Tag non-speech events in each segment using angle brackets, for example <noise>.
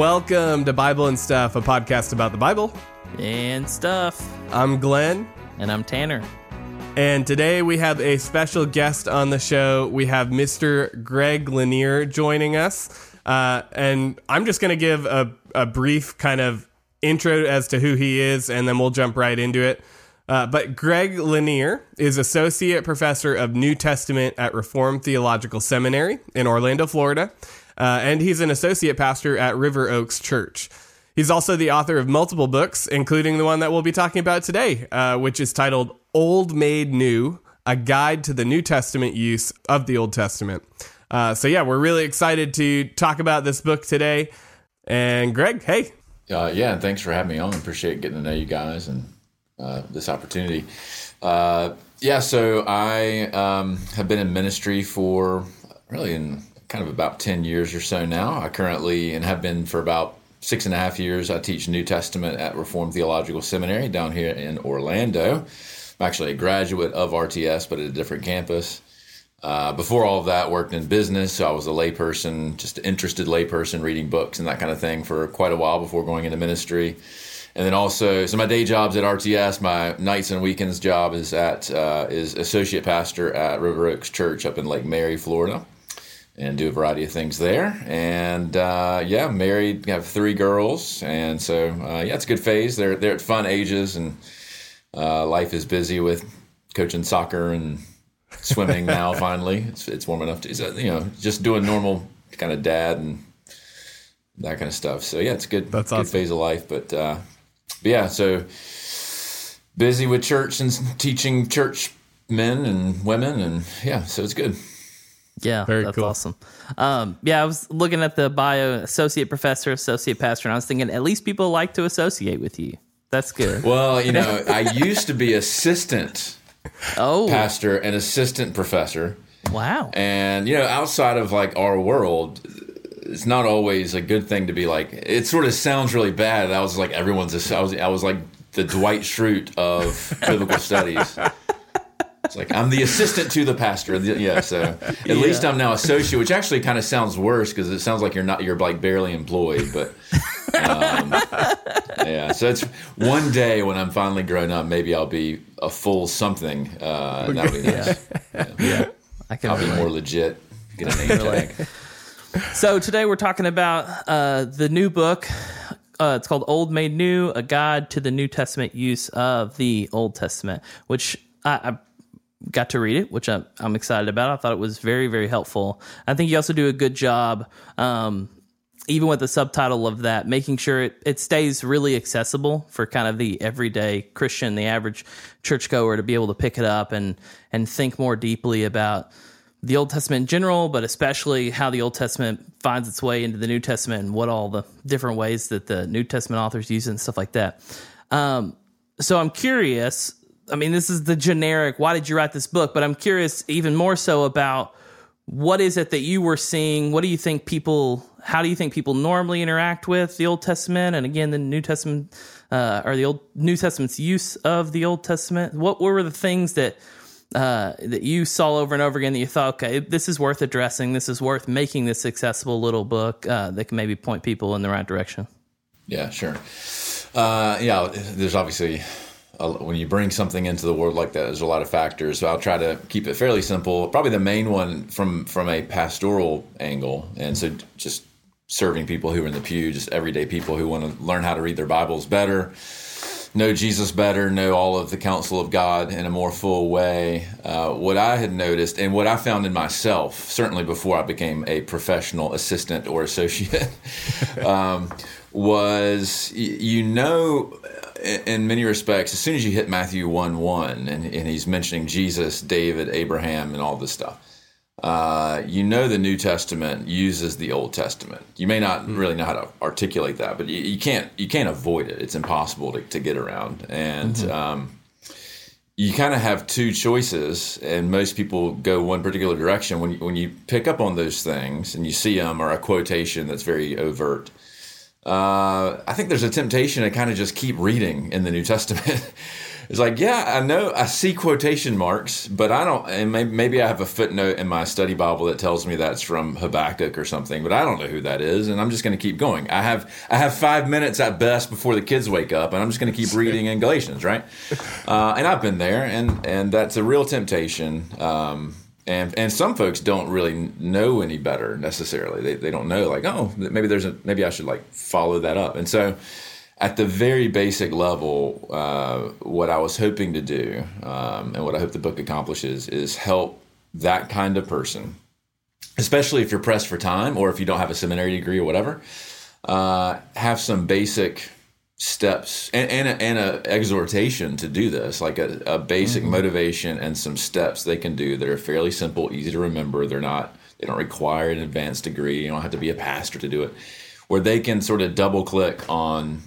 Welcome to Bible and Stuff, a podcast about the Bible. and stuff. I'm Glenn, And I'm Tanner. and today we have a special guest on the show. We have Mr. Greg Lanier joining us. Uh, and I'm just going to give a, a brief kind of intro as to who he is, and then we'll jump right into it. Uh, but Greg Lanier is Associate Professor of New Testament at Reformed Theological Seminary in Orlando, Florida. Uh, and he's an associate pastor at River Oaks Church. He's also the author of multiple books, including the one that we'll be talking about today, uh, which is titled Old Made New A Guide to the New Testament Use of the Old Testament. Uh, so, yeah, we're really excited to talk about this book today. And, Greg, hey. Uh, yeah, and thanks for having me on. Appreciate getting to know you guys and uh, this opportunity. Uh, yeah, so I um, have been in ministry for really in kind of about 10 years or so now. I currently, and have been for about six and a half years, I teach New Testament at Reformed Theological Seminary down here in Orlando. I'm actually a graduate of RTS, but at a different campus. Uh, before all of that, worked in business. So I was a layperson, just an interested layperson, reading books and that kind of thing for quite a while before going into ministry. And then also, so my day job's at RTS. My nights and weekends job is at uh, is associate pastor at River Oaks Church up in Lake Mary, Florida, and do a variety of things there. And uh, yeah, married, have three girls, and so uh, yeah, it's a good phase. They're they're at fun ages, and uh, life is busy with coaching soccer and swimming <laughs> now. finally, it's it's warm enough to you know just doing normal kind of dad and that kind of stuff. So yeah, it's good. That's good awesome. phase of life, but, uh, but yeah, so busy with church and teaching church men and women, and yeah, so it's good. Yeah, Very that's cool. awesome. Um, yeah, I was looking at the bio, associate professor, associate pastor, and I was thinking at least people like to associate with you. That's good. <laughs> Well, you know, I used to be assistant <laughs> Oh, pastor and assistant professor. wow. And you know, outside of like our world, it's not always a good thing to be like. It sort of sounds really bad. I was like everyone's. A, I was. I was like the Dwight Schrute of <laughs> biblical studies. It's like I'm the assistant to the pastor. Yeah, so at least I'm now associate, which actually kind of sounds worse because it sounds like you're not. You're like barely employed, but. Um, yeah, so it's one day when I'm finally grown up, maybe I'll be a full something. Uh, and that'll be nice. I can I'll be more legit. Get a name tag. So today we're talking about uh, the new book. Uh, it's called Old Made New: A Guide to the New Testament Use of the Old Testament, which I, I got to read it, which I'm, I'm excited about. I thought it was very, very helpful. I think you also do a good job, um, even with the subtitle of that, making sure it, it stays really accessible for kind of the everyday Christian, the average churchgoer, to be able to pick it up and and think more deeply about the Old Testament in general, but especially how the Old Testament finds its way into the New Testament and what all the different ways that the New Testament authors use and stuff like that. Um, so I'm curious. I mean, this is the generic. Why did you write this book? But I'm curious even more so about what is it that you were seeing. What do you think people? How do you think people normally interact with the Old Testament and again the New Testament uh, or the Old New Testament's use of the Old Testament? What were the things that uh, that you saw over and over again that you thought, okay, this is worth addressing. This is worth making this accessible little book uh, that can maybe point people in the right direction. Yeah, sure. Uh, yeah, there's obviously when you bring something into the world like that, there's a lot of factors. So I'll try to keep it fairly simple. Probably the main one from from a pastoral angle, and so just serving people who are in the pew, just everyday people who want to learn how to read their Bibles better, know Jesus better, know all of the counsel of God in a more full way. Uh, what I had noticed and what I found in myself, certainly before I became a professional assistant or associate, <laughs> um, was you know, in many respects, as soon as you hit Matthew 1 1 and, and he's mentioning Jesus, David, Abraham, and all this stuff. Uh, you know the New Testament uses the Old Testament. You may not really know how to articulate that, but you, you can't you can't avoid it. It's impossible to, to get around, and um, you kind of have two choices, and most people go one particular direction. When you, when you pick up on those things and you see them or a quotation that's very overt, uh, I think there's a temptation to kind of just keep reading in the New Testament. <laughs> It's like, yeah, I know, I see quotation marks, but I don't, and maybe, maybe I have a footnote in my study Bible that tells me that's from Habakkuk or something, but I don't know who that is, and I'm just going to keep going. I have, I have five minutes at best before the kids wake up, and I'm just going to keep reading in Galatians, right? <laughs> Uh, and I've been there, and and that's a real temptation. Um, and and some folks don't really know any better necessarily. They they don't know like, oh, maybe there's a maybe I should like follow that up, and so at the very basic level, uh, what I was hoping to do, um, and what I hope the book accomplishes, is help that kind of person, especially if you're pressed for time or if you don't have a seminary degree or whatever, uh, have some basic steps and, and, a, and a exhortation to do this, like a, a basic mm-hmm. motivation and some steps they can do that are fairly simple, easy to remember. They're not, they don't require an advanced degree. You don't have to be a pastor to do it. Where they can sort of double click on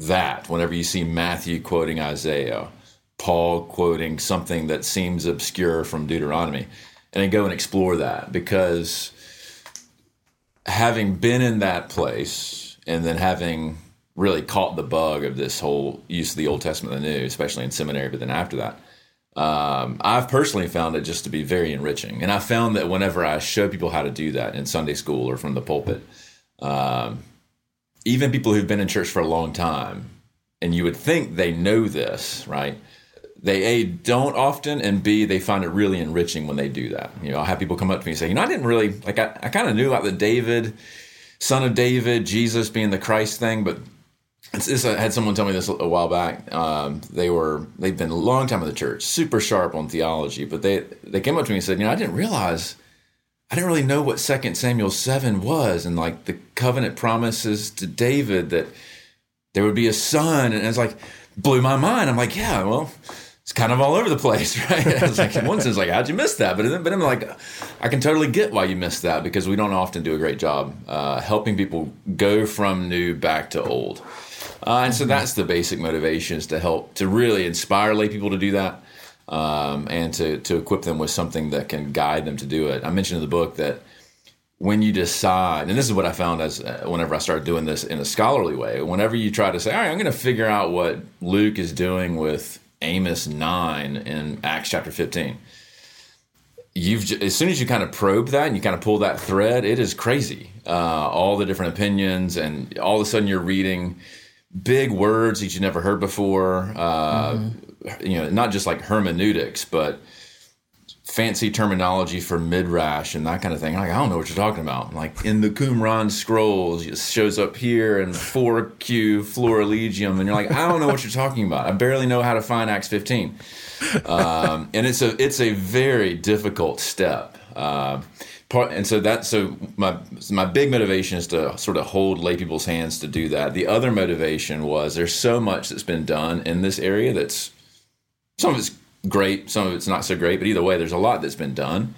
that whenever you see Matthew quoting Isaiah, Paul quoting something that seems obscure from Deuteronomy, and then go and explore that because having been in that place and then having really caught the bug of this whole use of the Old Testament and the New, especially in seminary, but then after that, um, I've personally found it just to be very enriching. And I found that whenever I show people how to do that in Sunday school or from the pulpit, um, even people who've been in church for a long time, and you would think they know this, right? They a don't often, and b they find it really enriching when they do that. You know, I have people come up to me and say, you know, I didn't really like. I, I kind of knew about the David, son of David, Jesus being the Christ thing, but it's, it's, I had someone tell me this a while back. Um, they were they've been a long time in the church, super sharp on theology, but they they came up to me and said, you know, I didn't realize I didn't really know what Second Samuel seven was, and like the covenant promises to David that there would be a son, and it's like blew my mind. I'm like, yeah, well, it's kind of all over the place, <laughs> right? I was like, in one sense, like, how'd you miss that? But then, but I'm like, I can totally get why you missed that because we don't often do a great job uh, helping people go from new back to old. Uh, and so that's the basic motivation is to help to really inspire lay people to do that um, and to, to equip them with something that can guide them to do it. I mentioned in the book that when you decide, and this is what I found as uh, whenever I started doing this in a scholarly way, whenever you try to say, all right, I'm going to figure out what Luke is doing with Amos 9 in Acts chapter 15. You've as soon as you kind of probe that and you kind of pull that thread, it is crazy. Uh, all the different opinions, and all of a sudden you're reading big words that you never heard before. Uh, mm-hmm you know, not just like hermeneutics, but fancy terminology for midrash and that kind of thing. Like, I don't know what you're talking about. Like in the Qumran scrolls, it shows up here and 4Q Florilegium, and you're like, I don't know what you're talking about. I barely know how to find Acts 15. Um, and it's a it's a very difficult step. Part, and so that so my my big motivation is to sort of hold lay people's hands to do that. The other motivation was there's so much that's been done in this area that's some of it's great, some of it's not so great, but either way, there's a lot that's been done.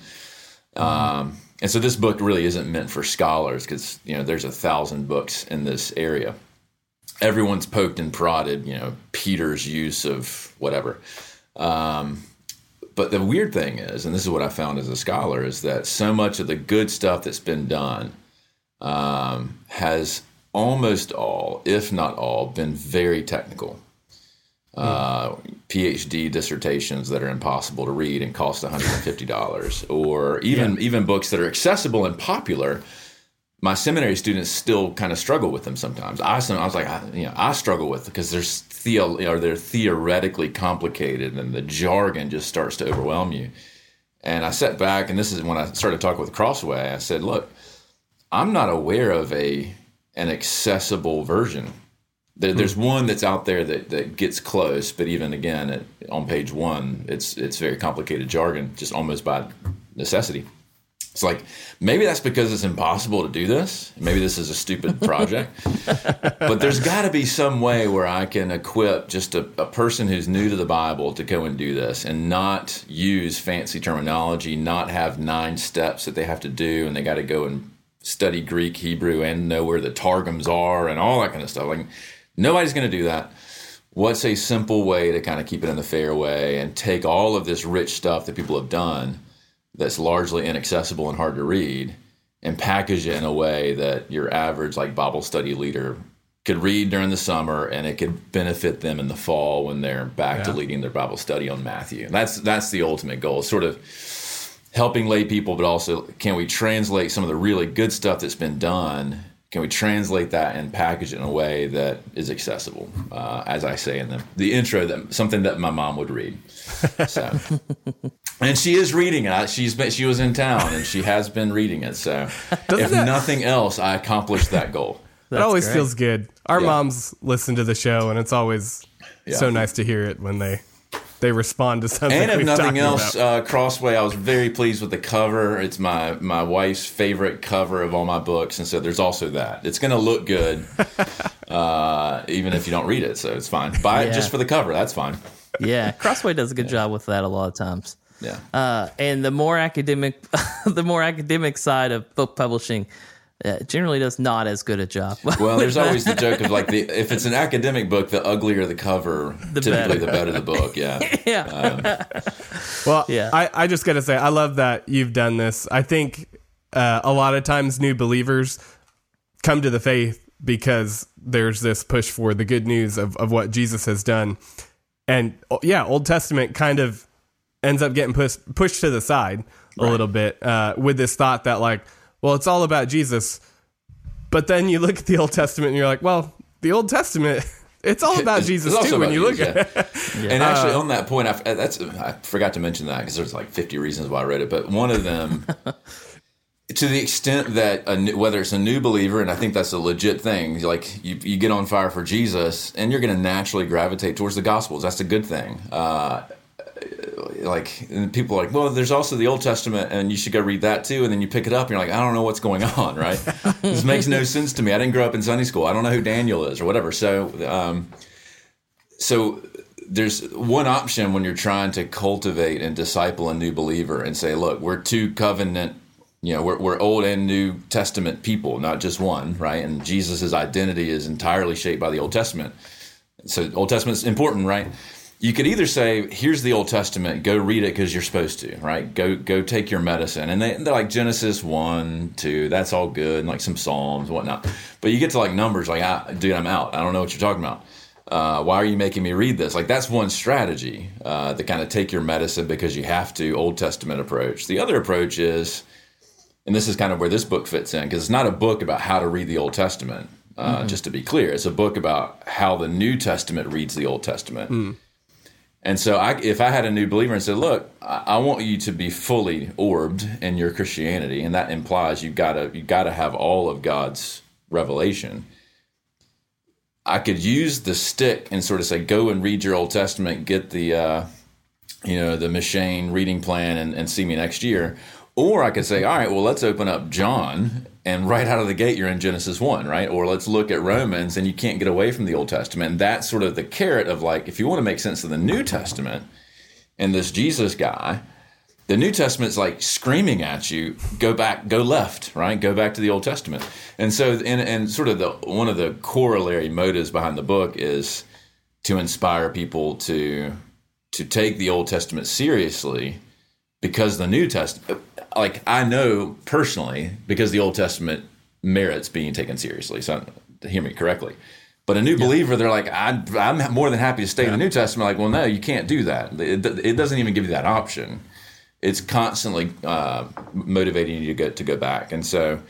Um, and so this book really isn't meant for scholars because you know there's a thousand books in this area. Everyone's poked and prodded, you know, Peter's use of whatever. Um, but the weird thing is, and this is what I found as a scholar, is that so much of the good stuff that's been done um, has almost all, if not all, been very technical uh, PhD dissertations that are impossible to read and cost $150, or even yeah. even books that are accessible and popular. My seminary students still kind of struggle with them sometimes. I, I was like, I, you know, I struggle with because there's theo, or they're theoretically complicated, and the jargon just starts to overwhelm you. And I sat back, and this is when I started talking with Crossway. I said, "Look, I'm not aware of a an accessible version there, there's hmm. one that's out there that, that gets close, but even again, it, on page one, it's it's very complicated jargon, just almost by necessity. It's like maybe that's because it's impossible to do this. Maybe this is a stupid <laughs> project, but there's got to be some way where I can equip just a, a person who's new to the Bible to go and do this and not use fancy terminology, not have nine steps that they have to do, and they got to go and study Greek, Hebrew, and know where the targums are and all that kind of stuff. Like Nobody's going to do that. What's a simple way to kind of keep it in the fair way and take all of this rich stuff that people have done that's largely inaccessible and hard to read and package it in a way that your average like Bible study leader could read during the summer and it could benefit them in the fall when they're back to leading their Bible study on Matthew. That's that's the ultimate goal. Sort of helping lay people, but also can we translate some of the really good stuff that's been done? Can we translate that and package it in a way that is accessible? Uh, as I say in the, the intro, that something that my mom would read. So, <laughs> and she is reading it. She's been, she was in town and she has been reading it. So, if that- nothing else, I accomplished that goal. that always great. feels good. Our Yeah. moms listen to the show, and it's always Yeah. so nice to hear it when they they respond to something. And if we've nothing else, uh, Crossway, I was very pleased with the cover. It's my my wife's favorite cover of all my books, and so there's also that. It's going to look good, <laughs> uh, even if you don't read it, so it's fine. Buy it just for the cover. That's fine. Yeah, <laughs> Crossway does a good job with that a lot of times. Yeah. Uh, and the more academic, <laughs> the more academic side of book publishing uh, generally does not as good a job. <laughs> Well, there's always the joke of like the if it's an academic book, the uglier the cover, typically better. the better the book. Yeah. <laughs> yeah, Well, Yeah. I, I just got to say, I love that you've done this. I think uh, a lot of times new believers come to the faith because there's this push for the good news of, of what Jesus has done. And yeah, Old Testament kind of ends up getting pushed, pushed to the side a little bit uh, with this thought that, like, well, it's all about Jesus. But then you look at the Old Testament and you're like, well, the Old Testament, <laughs> it's all about <laughs> It's- Jesus it's too when about you look Jesus, at it. And actually, on that point, I, that's I forgot to mention that because there's like 50 reasons why I read it, but one of them, <laughs> to the extent that a new, whether it's a new believer, and I think that's a legit thing, like you, you get on fire for Jesus, and you're going to naturally gravitate towards the Gospels. That's a good thing. Uh, like people are like, well, there's also the Old Testament, and you should go read that too. And then you pick it up, and you're like, I don't know what's going <laughs> on, right? this makes no sense to me. I didn't grow up in Sunday school. I don't know who Daniel is or whatever. So, um, so there's one option when you're trying to cultivate and disciple a new believer and say, look, we're two covenant, you know, we're, we're Old and New Testament people, not just one, right? And Jesus' identity is entirely shaped by the Old Testament. So Old Testament's important, right? You could either say, "Here's the Old Testament. Go read it because you're supposed to, right? Go go take your medicine." And they, they're like Genesis one, two. That's all good, and like some Psalms, and whatnot. But you get to like Numbers, like, ah, dude, I'm out. I don't know what you're talking about. Uh, why are you making me read this? Like that's one strategy uh, to kind of take your medicine because you have to. Old Testament approach. The other approach is, and this is kind of where this book fits in because it's not a book about how to read the Old Testament. Uh, Just to be clear, it's a book about how the New Testament reads the Old Testament. And so, I, if I had a new believer and said, "Look, I, I want you to be fully orbed in your Christianity," and that implies you gotta you gotta have all of God's revelation. I could use the stick and sort of say, "Go and read your Old Testament, get the uh, you know the M'Cheyne reading plan, and, and see me next year." Or I could say, "All right, well, let's open up John." And right out of the gate, you're in Genesis 1, right? Or let's look at Romans, and you can't get away from the Old Testament. That's sort of the carrot of like, if you want to make sense of the New Testament and this Jesus guy, the New Testament's like screaming at you, go back, go left, right? Go back to the Old Testament. And so, and, and sort of the one of the corollary motives behind the book is to inspire people to to take the Old Testament seriously because the New Testament, like I know personally, because the Old Testament merits being taken seriously. So hear me correctly. But a new believer, they're like, I, I'm more than happy to stay in the New Testament. Like, well, no, you can't do that. It, it doesn't even give you that option. It's constantly uh, motivating you to go to go back, and so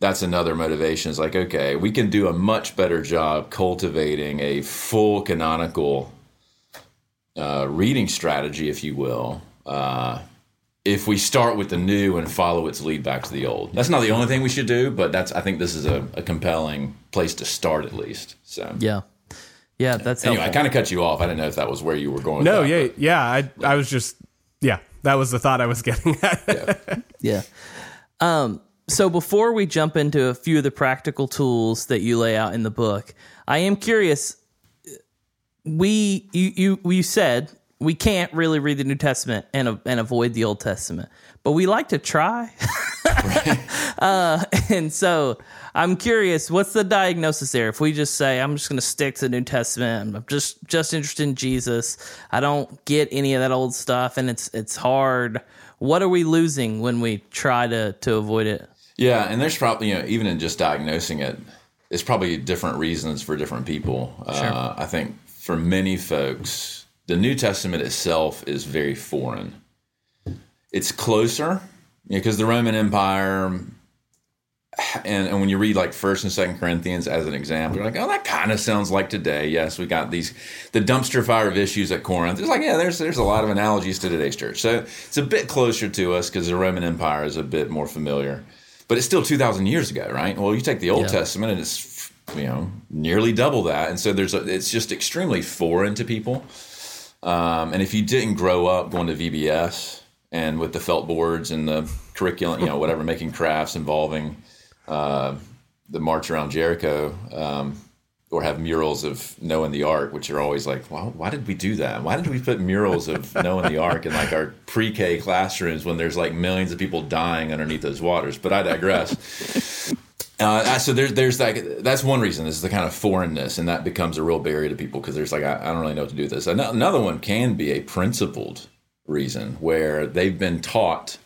that's another motivation. Is like, okay, we can do a much better job cultivating a full canonical uh, reading strategy, if you will, uh, if we start with the new and follow its lead back to the old. That's not the only thing we should do, but that's I think this is a, a compelling place to start at least. So yeah, yeah. That's anyway, I kind of cut you off. I didn't know if that was where you were going. No, that, yeah, but- yeah. I I was just yeah. That was the thought I was getting at. <laughs> Yeah. Um, so before we jump into a few of the practical tools that you lay out in the book, I am curious. We you you you said we can't really read the New Testament and and avoid the Old Testament, but we like to try. <laughs> uh, and so I'm curious, what's the diagnosis there? If we just say I'm just going to stick to the New Testament, I'm just just interested in Jesus. I don't get any of that old stuff, and it's it's hard. What are we losing when we try to to avoid it? Yeah, and there's probably you know even in just diagnosing it, it's probably different reasons for different people. Uh, I think for many folks, the New Testament itself is very foreign. It's closer because the Roman Empire, and, and when you read like First and Second Corinthians as an example, you're like, oh, that kind of sounds like today. Yes, we got these the dumpster fire of issues at Corinth. It's like, yeah, there's there's a lot of analogies to today's church. So it's a bit closer to us because the Roman Empire is a bit more familiar, but it's still two thousand years ago, right? Well, you take the Old Yeah. Testament and it's you know nearly double that, and so there's a, it's just extremely foreign to people. Um, and if you didn't grow up going to VBS and with the felt boards and the curriculum, you know, whatever, making crafts involving uh, the march around Jericho, um, or have murals of knowing the Ark, which are always like, well, why did we do that? Why did we put murals of knowing the Ark in like our pre-K classrooms when there's like millions of people dying underneath those waters? But I digress. Uh, so there's there's like that's one reason is the kind of foreignness, and that becomes a real barrier to people because there's like I, I don't really know what to do with this. Another one can be a principled reason where they've been taught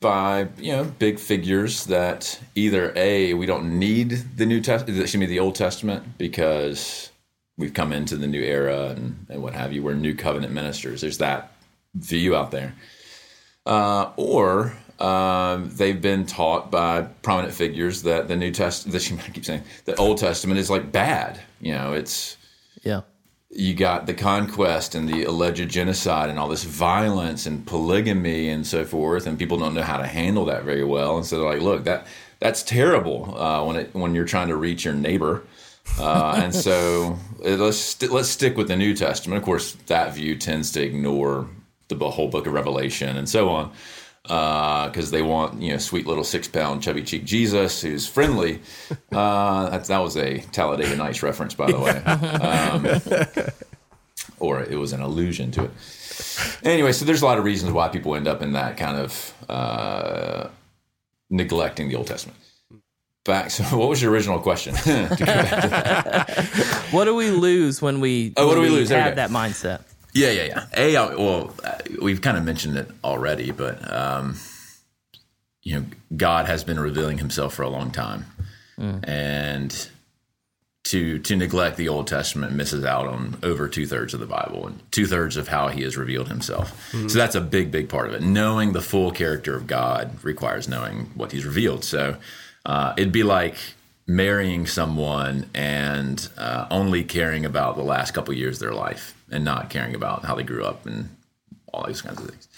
by you know big figures that either a we don't need the New Testament, excuse me, the Old Testament because we've come into the new era and, and what have you. We're new covenant ministers. There's that view out there, uh, or um, they've been taught by prominent figures that the New Testament, <laughs> I keep saying, the Old Testament is like bad. You know, it's Yeah. you got the conquest and the alleged genocide and all this violence and polygamy and so forth, and people don't know how to handle that very well. And so they're like, "Look, that that's terrible uh, when it when you're trying to reach your neighbor." Uh, and so <laughs> let's let's stick with the New Testament. Of course, that view tends to ignore the whole book of Revelation and so on because they want you know sweet little six pound chubby cheek Jesus who's friendly. <laughs> Uh, that, that was a Talladega Nights reference, by the way, <laughs> um, or it was an allusion to it. Anyway, so there's a lot of reasons why people end up in that kind of uh, neglecting the Old Testament. Back. So, <laughs> what was your original question? To go back to that. What do we lose when we, Oh, what when do we lose? There have that mindset? Yeah, yeah, yeah. A, I- well, we've kind of mentioned it already, but um, you know, God has been revealing Himself for a long time, and to to neglect the Old Testament misses out on over two thirds of the Bible and two thirds of how He has revealed Himself. So that's a big, big part of it. Knowing the full character of God requires knowing what He's revealed. So uh, it'd be like marrying someone and uh, only caring about the last couple years of their life and not caring about how they grew up and all these kinds of things.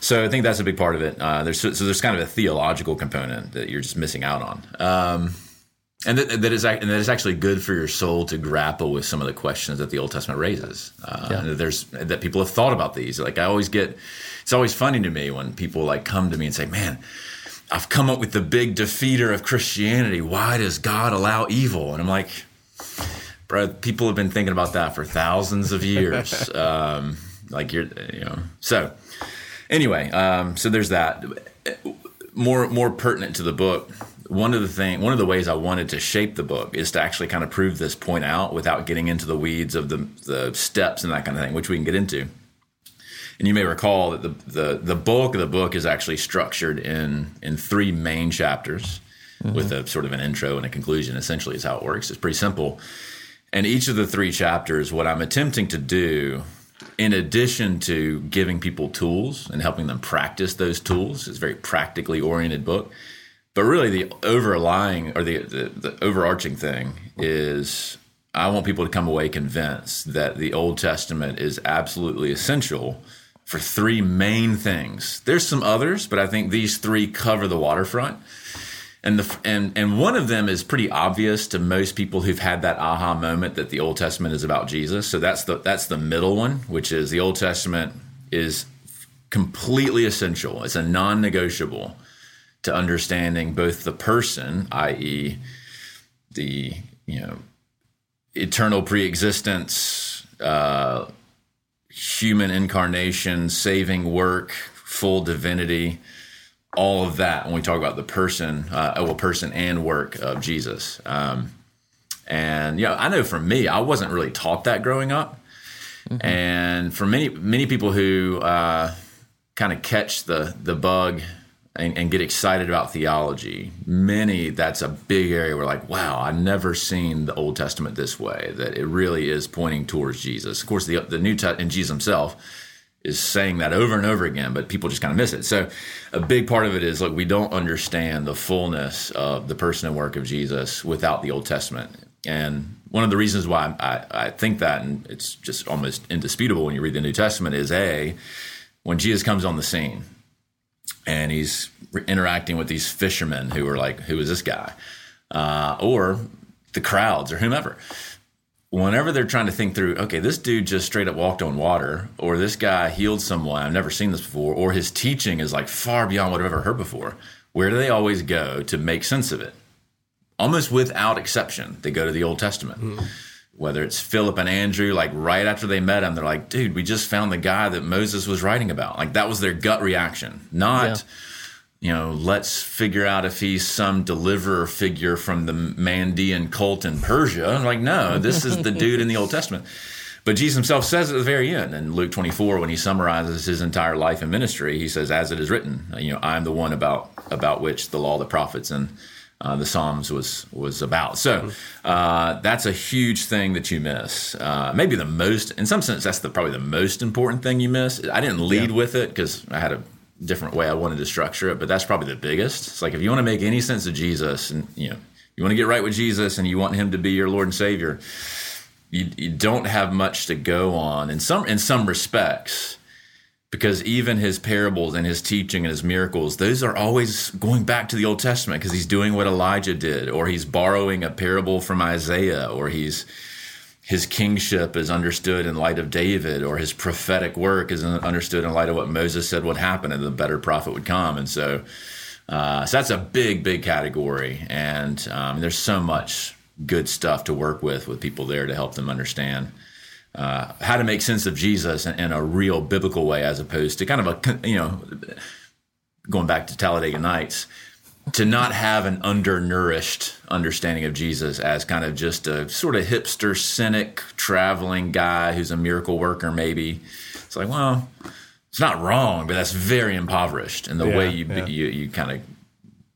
So I think that's a big part of it. Uh, there's so there's kind of a theological component that you're just missing out on. Um, and that, that is and that is actually good for your soul to grapple with some of the questions that the Old Testament raises. Uh, that there's that people have thought about these. Like I always get, it's always funny to me when people like come to me and say, "Man, I've come up with the big defeater of Christianity. Why does God allow evil?" And I'm like, "Bro, people have been thinking about that for thousands of years. <laughs> um, like you're, you know." So anyway, um, so there's that. More more pertinent to the book. One of the thing, one of the ways I wanted to shape the book is to actually kind of prove this point out without getting into the weeds of the the steps and that kind of thing, which we can get into. And you may recall that the, the, the bulk of the book is actually structured in, in three main chapters with a sort of an intro and a conclusion, essentially, is how it works. It's pretty simple. And each of the three chapters, what I'm attempting to do, in addition to giving people tools and helping them practice those tools, it's a very practically oriented book. But really, the overlying or the, the, the overarching thing is I want people to come away convinced that the Old Testament is absolutely essential for three main things. There's some others, but I think these three cover the waterfront. And the and and one of them is pretty obvious to most people who've had that aha moment that the Old Testament is about Jesus. So that's the that's the middle one, which is the Old Testament is completely essential. It's a non-negotiable to understanding both the person, i.e., the you know eternal preexistence, uh, human incarnation, saving work, full divinity, all of that when we talk about the person, uh, well, person and work of Jesus. Um, and yeah, I know for me, I wasn't really taught that growing up, and for many many people who uh, kind of catch the the bug and, and, get excited about theology, many that's a big area where like, wow, I've never seen the Old Testament this way. That it really is pointing towards Jesus. Of course, the the New Testament and Jesus Himself is saying that over and over again, but people just kind of miss it. So, a big part of it is look, we don't understand the fullness of the person and work of Jesus without the Old Testament. And one of the reasons why I, I think that, and it's just almost indisputable when you read the New Testament, is A, when Jesus comes on the scene and he's interacting with these fishermen who are like, who is this guy? Uh, or the crowds or whomever whenever they're trying to think through, okay, this dude just straight up walked on water, or this guy healed someone, I've never seen this before, or his teaching is like far beyond what I've ever heard before, where do they always go to make sense of it? Almost without exception, they go to the Old Testament. Mm. Whether it's Philip and Andrew, like right after they met him, they're like, dude, we just found the guy that Moses was writing about. Like that was their gut reaction, not. Yeah you know, let's figure out if he's some deliverer figure from the Mandean cult in Persia. I'm like, no, this is the dude in the Old Testament. But Jesus himself says at the very end in Luke 24, when he summarizes his entire life and ministry, he says, "As it is written, you know, I'm the one about about which the law, the prophets, and uh, the Psalms was was about." So uh, that's a huge thing that you miss. Uh, maybe the most, in some sense, that's the probably the most important thing you miss. I didn't lead yeah. with it because I had a different way I wanted to structure it, but that's probably the biggest. It's like if you want to make any sense of Jesus and you know, you want to get right with Jesus and you want him to be your Lord and Savior, you, you don't have much to go on in some in some respects because even his parables and his teaching and his miracles those are always going back to the old testament because he's doing what elijah did or he's borrowing a parable from isaiah or he's his kingship is understood in light of David, or his prophetic work is understood in light of what Moses said would happen, and the better prophet would come. And so, uh, so that's a big, big category, and um, there's so much good stuff to work with with people there to help them understand uh, how to make sense of Jesus in, in, a real biblical way, as opposed to kind of a you know going back to Talladega Nights to not have an undernourished understanding of Jesus as kind of just a sort of hipster, cynic, traveling guy who's a miracle worker, maybe. It's like, well, it's not wrong, but that's very impoverished. And the yeah, way you, yeah. you, you kind of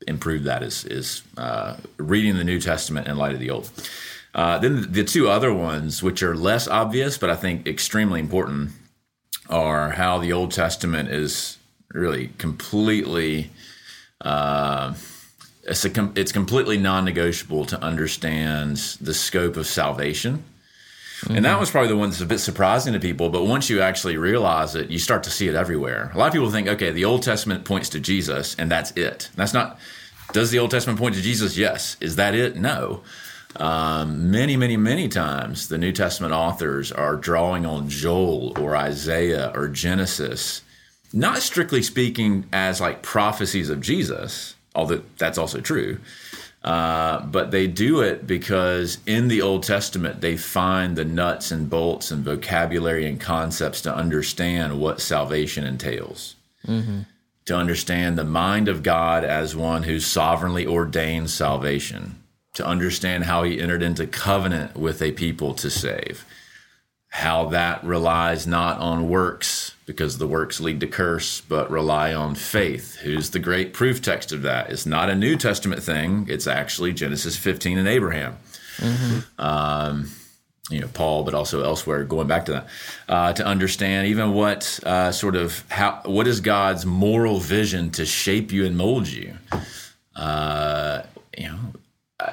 improve that is, is uh, reading the New Testament in light of the Old. Uh, then the two other ones, which are less obvious, but I think extremely important, are how the Old Testament is really completely uh, it's, a, it's completely non-negotiable to understand the scope of salvation. Mm-hmm. And that was probably the one that's a bit surprising to people. But once you actually realize it, you start to see it everywhere. A lot of people think, okay, the Old Testament points to Jesus, and that's it. That's not. Does the Old Testament point to Jesus? Yes. Is that it? No. Um, many, many, many times the New Testament authors are drawing on Joel or Isaiah or Genesis not strictly speaking as like prophecies of Jesus, although that's also true. Uh, but they do it because in the Old Testament they find the nuts and bolts and vocabulary and concepts to understand what salvation entails. Mm-hmm. To understand the mind of God as one who sovereignly ordains salvation. To understand how he entered into covenant with a people to save. How that relies not on works because the works lead to curse, but rely on faith. Who's the great proof text of that? It's not a New Testament thing. It's actually Genesis 15 and Abraham. Mm-hmm. Um, you know, Paul, but also elsewhere, going back to that, uh, to understand even what uh, sort of how what is God's moral vision to shape you and mold you. Uh, you know,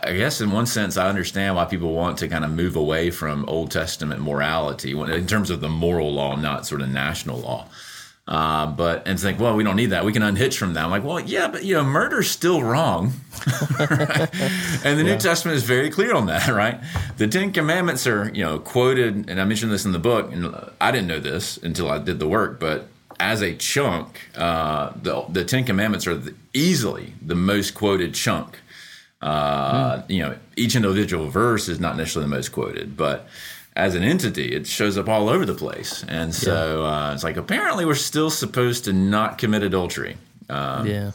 I guess in one sense, I understand why people want to kind of move away from Old Testament morality in terms of the moral law, not sort of national law. Uh, but and think, well, we don't need that. We can unhitch from that. I'm like, well, yeah, but you know, murder's still wrong, <laughs> right? and the yeah. New Testament is very clear on that, <laughs> right? The Ten Commandments are, you know, quoted, and I mentioned this in the book, and I didn't know this until I did the work, but as a chunk, uh, the the Ten Commandments are the, easily the most quoted chunk uh, mm. You know, each individual verse is not necessarily the most quoted, but as an entity, it shows up all over the place. And so yeah. uh, it's like apparently we're still supposed to not commit adultery. Um, yeah.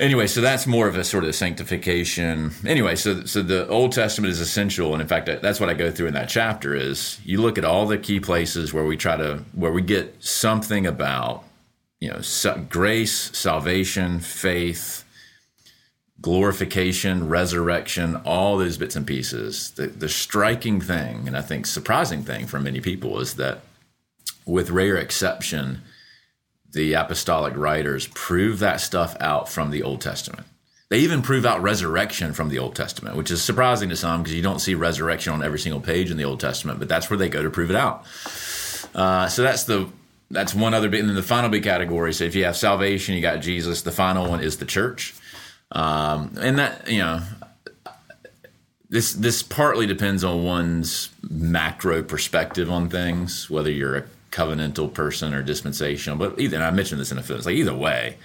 Anyway, so that's more of a sort of sanctification. Anyway, so so the Old Testament is essential, and in fact, that's what I go through in that chapter. Is you look at all the key places where we try to where we get something about you know, grace, salvation, faith, glorification, resurrection, all those bits and pieces. The, the striking thing, and I think surprising thing for many people, is that with rare exception, the apostolic writers prove that stuff out from the Old Testament. They even prove out resurrection from the Old Testament, which is surprising to some because you don't see resurrection on every single page in the Old Testament, but that's where they go to prove it out. Uh, so that's the that's one other big, and then the final big category. So if you have salvation, you got Jesus. The final one is the church, um, and that you know this this partly depends on one's macro perspective on things, whether you're a covenantal person or dispensational. But either I mentioned this in a film. It's like either way,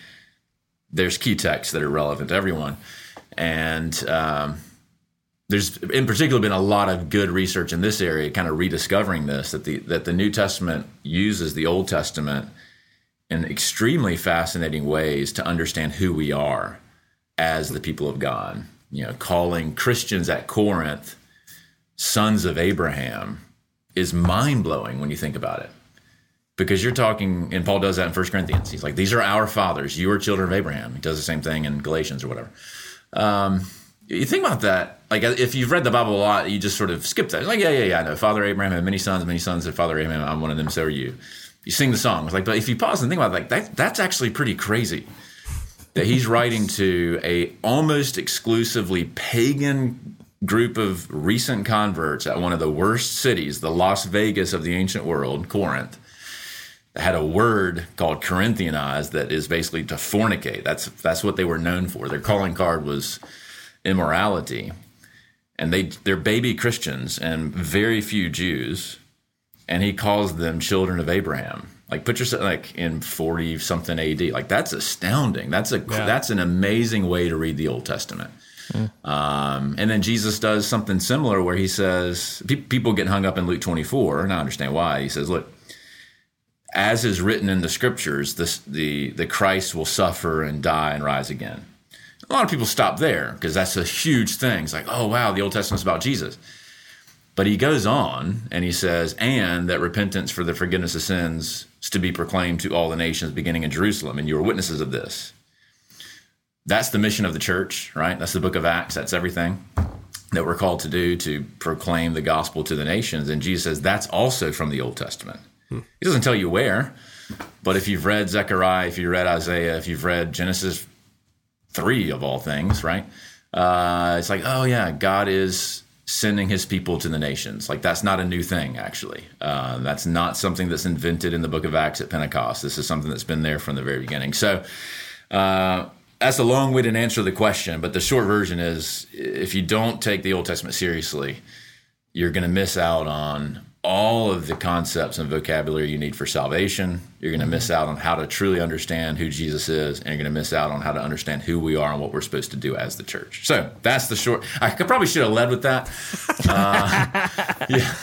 there's key texts that are relevant to everyone, and um, there's in particular been a lot of good research in this area, kind of rediscovering this that the that the New Testament uses the Old Testament in extremely fascinating ways to understand who we are as the people of God. You know, calling Christians at Corinth sons of Abraham is mind blowing when you think about it because you're talking, and Paul does that in First Corinthians. He's like, "These are our fathers. You are children of Abraham." He does the same thing in Galatians or whatever. Um, you think about that, like if you've read the Bible a lot, you just sort of skip that. Like, yeah, yeah, yeah, I know. Father Abraham had many sons, many sons had Father Abraham. I'm one of them. So are you. You sing the song. It's like, but if you pause and think about it, like that, that's actually pretty crazy. That he's writing to a almost exclusively pagan group of recent converts at one of the worst cities, the Las Vegas of the ancient world, Corinth that had a word called Corinthianize that is basically to fornicate. That's that's what they were known for. Their calling card was immorality, and they they're baby Christians and very few Jews, and he calls them children of Abraham. Like put yourself like in forty something A.D. Like that's astounding. That's a yeah. that's an amazing way to read the Old Testament. Mm. Um, and then Jesus does something similar where he says, pe- people get hung up in Luke 24, and I understand why. He says, look, as is written in the scriptures, this, the, the Christ will suffer and die and rise again. A lot of people stop there because that's a huge thing. It's like, oh, wow, the Old Testament's about Jesus. But he goes on and he says, and that repentance for the forgiveness of sins to be proclaimed to all the nations beginning in Jerusalem, and you are witnesses of this. That's the mission of the church, right? That's the book of Acts. That's everything that we're called to do to proclaim the gospel to the nations. And Jesus says that's also from the Old Testament. He doesn't tell you where, but if you've read Zechariah, if you've read Isaiah, if you've read Genesis 3 of all things, right? Uh, it's like, oh, yeah, God is sending his people to the nations. Like, that's not a new thing, actually. Uh, that's not something that's invented in the book of Acts at Pentecost. This is something that's been there from the very beginning. So, uh, that's a long way to answer the question, but the short version is if you don't take the Old Testament seriously, you're going to miss out on all of the concepts and vocabulary you need for salvation. You're going to miss out on how to truly understand who Jesus is, and you're going to miss out on how to understand who we are and what we're supposed to do as the church. So that's the short. I could, probably should have led with that. <laughs> Uh, yeah.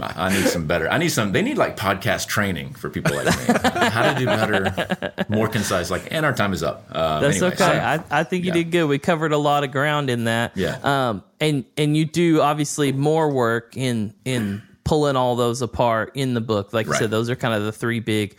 I need some better. I need some. They need like podcast training for people like me. How to do better, more concise. Like, and our time is up. Uh, That's anyway, okay. So, I, I think you yeah. did good. We covered a lot of ground in that. Yeah. Um. And and you do obviously more work in in pulling all those apart in the book. Like right. I said, those are kind of the three big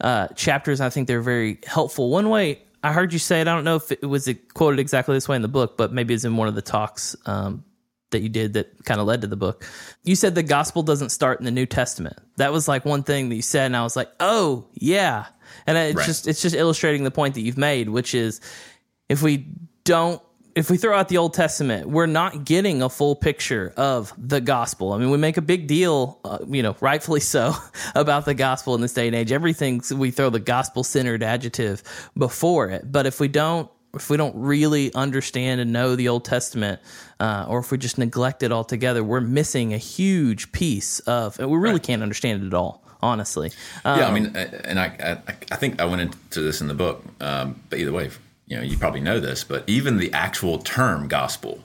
uh, chapters. I think they're very helpful. One way I heard you say it, I don't know if it was quoted exactly this way in the book, but maybe it's in one of the talks um, that you did that kind of led to the book. You said the gospel doesn't start in the New Testament. That was like one thing that you said, and I was like, oh yeah. And it's right. just it's just illustrating the point that you've made, which is if we don't if we throw out the Old Testament, we're not getting a full picture of the gospel. I mean, we make a big deal, uh, you know, rightfully so, <laughs> about the gospel in this day and age. Everything we throw the gospel centered adjective before it. But if we don't, if we don't really understand and know the Old Testament, uh, or if we just neglect it altogether, we're missing a huge piece of, and we really right. can't understand it at all honestly. Um, yeah, I um, mean, and I, I, I, think I went into this in the book, um, but either way, you know, you probably know this, but even the actual term gospel,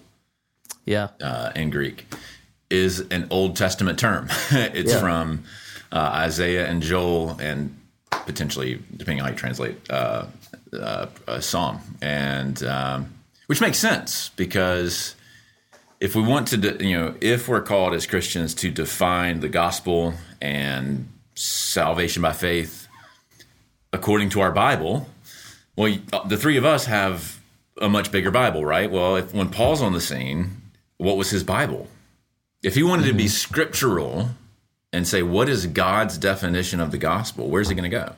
yeah, uh, in Greek, is an Old Testament term. <laughs> it's yeah. from uh, Isaiah and Joel, and potentially, depending on how you translate, uh, uh a Psalm, and um, which makes sense because if we want to, de- you know, if we're called as Christians to define the gospel and salvation by faith according to our Bible, well, the three of us have a much bigger Bible, right? Well, if, when Paul's on the scene, what was his Bible? If he wanted mm-hmm. to be scriptural and say, what is God's definition of the gospel, where's he going to go?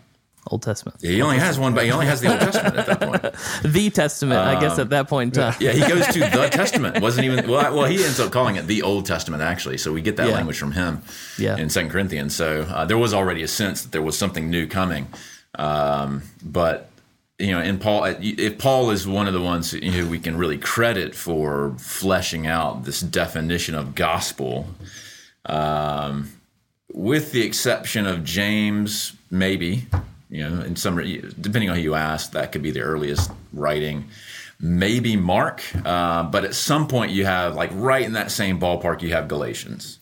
Old Testament. He only has one, but he only has the Old Testament at that point. <laughs> the Testament, um, I guess, at that point in time. Yeah, he goes to the <laughs> Testament. wasn't even well. Well, he ends up calling it the Old Testament, actually. So we get that yeah. language from him. Yeah. In Second Corinthians, so uh, there was already a sense that there was something new coming. Um, but you know, in Paul, if Paul is one of the ones who we can really credit for fleshing out this definition of gospel. Um, with the exception of James, maybe you know, in some depending on who you ask, that could be the earliest writing. Maybe Mark, uh, but at some point you have like right in that same ballpark, you have Galatians.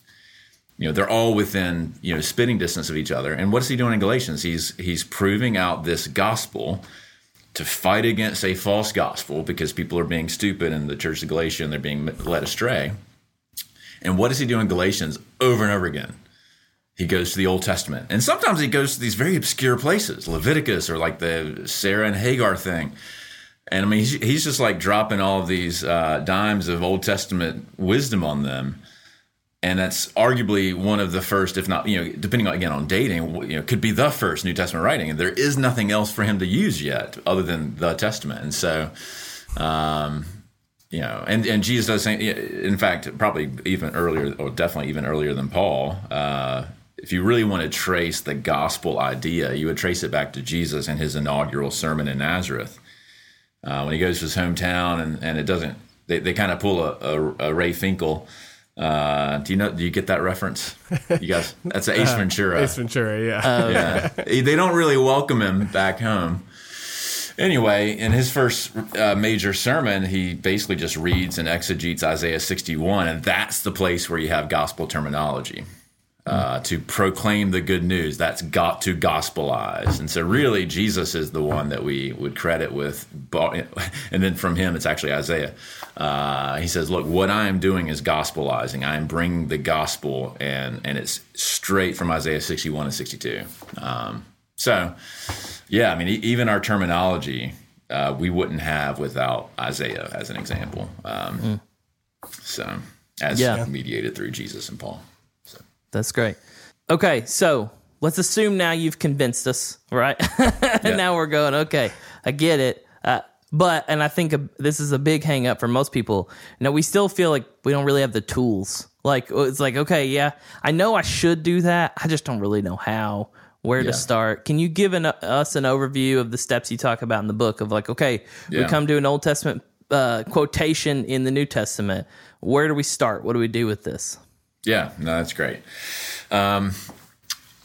You know, they're all within you know spitting distance of each other. And what is he doing in Galatians? He's he's proving out this gospel to fight against a false gospel because people are being stupid in the church of Galatia and they're being led astray. And what does he do in Galatians over and over again? he goes to the Old Testament. And sometimes he goes to these very obscure places, Leviticus or like the Sarah and Hagar thing. And I mean, he's, just like dropping all these uh, dimes of Old Testament wisdom on them. And that's arguably one of the first, if not, you know, depending on, again on dating, you know, could be the first New Testament writing. And there is nothing else for him to use yet other than the Testament. And so, um, you know, and, and Jesus does say, in fact, probably even earlier, or definitely even earlier than Paul, uh, if you really want to trace the gospel idea, you would trace it back to Jesus and his inaugural sermon in Nazareth. Uh, when he goes to his hometown, and, and it doesn't, they, they kind of pull a, a, a Ray Finkle. Uh, do you know? Do you get that reference? You guys, that's <laughs> Ace uh, Ventura. Ace Ventura, yeah. yeah. They don't really welcome him back home. Anyway, in his first uh, major sermon, he basically just reads and exegetes Isaiah 61, and that's the place where you have gospel terminology uh, to proclaim the good news. That's got to gospelize. And so, really, Jesus is the one that we would credit with. And then from him, it's actually Isaiah. Uh, he says, Look, what I am doing is gospelizing. I am bringing the gospel, and, and it's straight from Isaiah 61 and 62. Um, so, yeah, I mean, even our terminology, uh, we wouldn't have without Isaiah as an example. Um, mm. So, as yeah. mediated through Jesus and Paul. So. That's great. Okay, so let's assume now you've convinced us, right? and <laughs> yeah. now we're going, okay, I get it. But, and I think this is a big hang up for most people. Now, we still feel like we don't really have the tools. Like, it's like, okay, yeah, I know I should do that. I just don't really know how, where yeah. to start. Can you give an, us an overview of the steps you talk about in the book of like, okay, yeah. we come to an Old Testament uh, quotation in the New Testament. Where do we start? What do we do with this? Yeah, no, that's great. Um,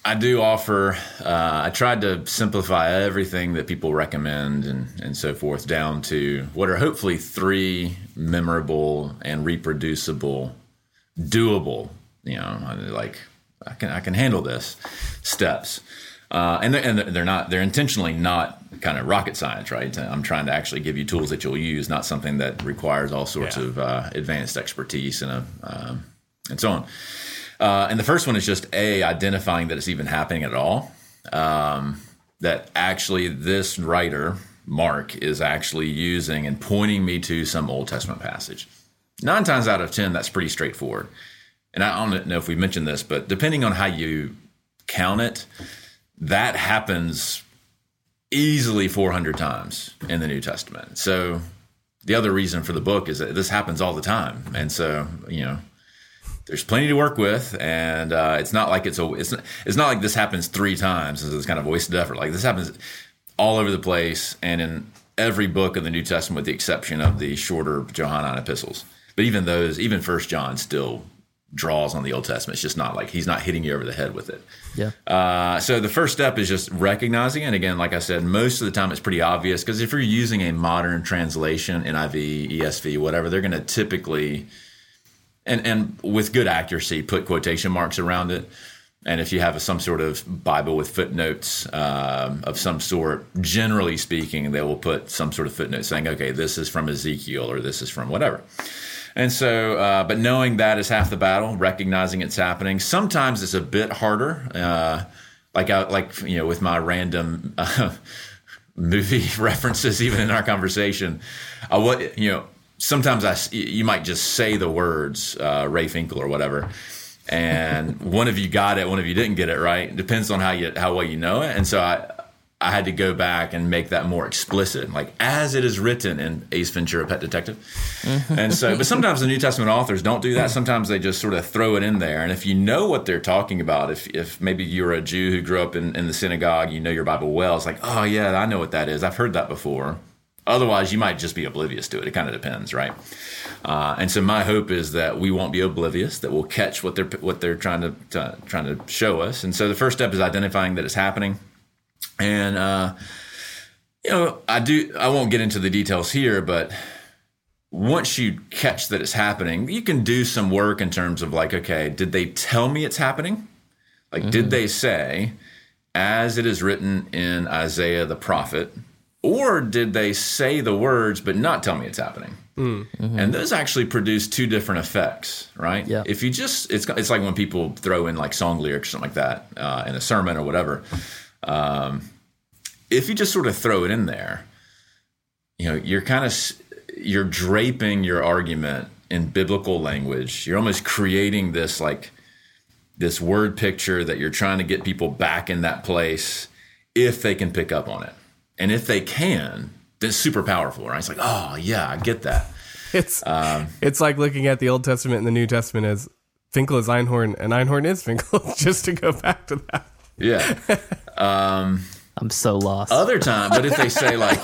I do offer. Uh, I tried to simplify everything that people recommend and and so forth down to what are hopefully three memorable and reproducible, doable. You know, like I can I can handle this steps. Uh, and they're, and they're not they're intentionally not kind of rocket science, right? I'm trying to actually give you tools that you'll use, not something that requires all sorts yeah. of uh, advanced expertise and a um, and so on. Uh, and the first one is just a identifying that it's even happening at all. Um, that actually this writer Mark is actually using and pointing me to some Old Testament passage. Nine times out of ten, that's pretty straightforward. And I don't know if we mentioned this, but depending on how you count it, that happens easily 400 times in the New Testament. So the other reason for the book is that this happens all the time. And so, you know, there's plenty to work with, and uh, it's not like it's a it's not, it's not like this happens three times. It's kind of wasted effort. Like this happens all over the place, and in every book of the New Testament, with the exception of the shorter Johannine epistles. But even those, even First John, still draws on the Old Testament. It's just not like he's not hitting you over the head with it. Yeah. Uh, so the first step is just recognizing it. Again, like I said, most of the time it's pretty obvious because if you're using a modern translation, NIV, ESV, whatever, they're going to typically and and with good accuracy, put quotation marks around it. And if you have some sort of Bible with footnotes um, of some sort, generally speaking, they will put some sort of footnote saying, "Okay, this is from Ezekiel or this is from whatever." And so, uh, but knowing that is half the battle, recognizing it's happening. Sometimes it's a bit harder. Uh, like I like you know with my random uh, <laughs> movie <laughs> references, even in our conversation, I what you know sometimes I you might just say the words uh, Ray Finkle or whatever. And <laughs> one of you got it, one of you didn't get it right. It depends on how you how well you know it. And so I I had to go back and make that more explicit, like as it is written in Ace Ventura: Pet Detective. and so, but sometimes the New Testament authors don't do that. Sometimes they just sort of throw it in there. And if you know what they're talking about, if if maybe you're a Jew who grew up in, in the synagogue, you know your Bible well, it's like, oh yeah, I know what that is. I've heard that before. Otherwise, you might just be oblivious to it. It kind of depends, right? Uh, and so, my hope is that we won't be oblivious; that we'll catch what they're what they're trying to, to trying to show us. And so, the first step is identifying that it's happening and uh, you know, I do. I won't get into the details here, but once you catch that it's happening, you can do some work in terms of like, okay, did they tell me it's happening? Like, mm-hmm. did they say, as it is written in Isaiah the prophet, or did they say the words but not tell me it's happening? Mm-hmm. And those actually produce two different effects, right? Yeah. If you just, it's it's like when people throw in like song lyrics or something like that uh, in a sermon or whatever. Um, if you just sort of throw it in there, you know, you're kind of you're draping your argument in biblical language. You're almost creating this like this word picture that you're trying to get people back in that place if they can pick up on it. And if they can, then it's super powerful, right? It's like, oh yeah, I get that. It's um, it's like looking at the Old Testament and the New Testament as Finkle is Einhorn and Einhorn is Finkle, <laughs> just to go back to that. Yeah. <laughs> Um, I'm so lost. Other time, but if they say <laughs> like,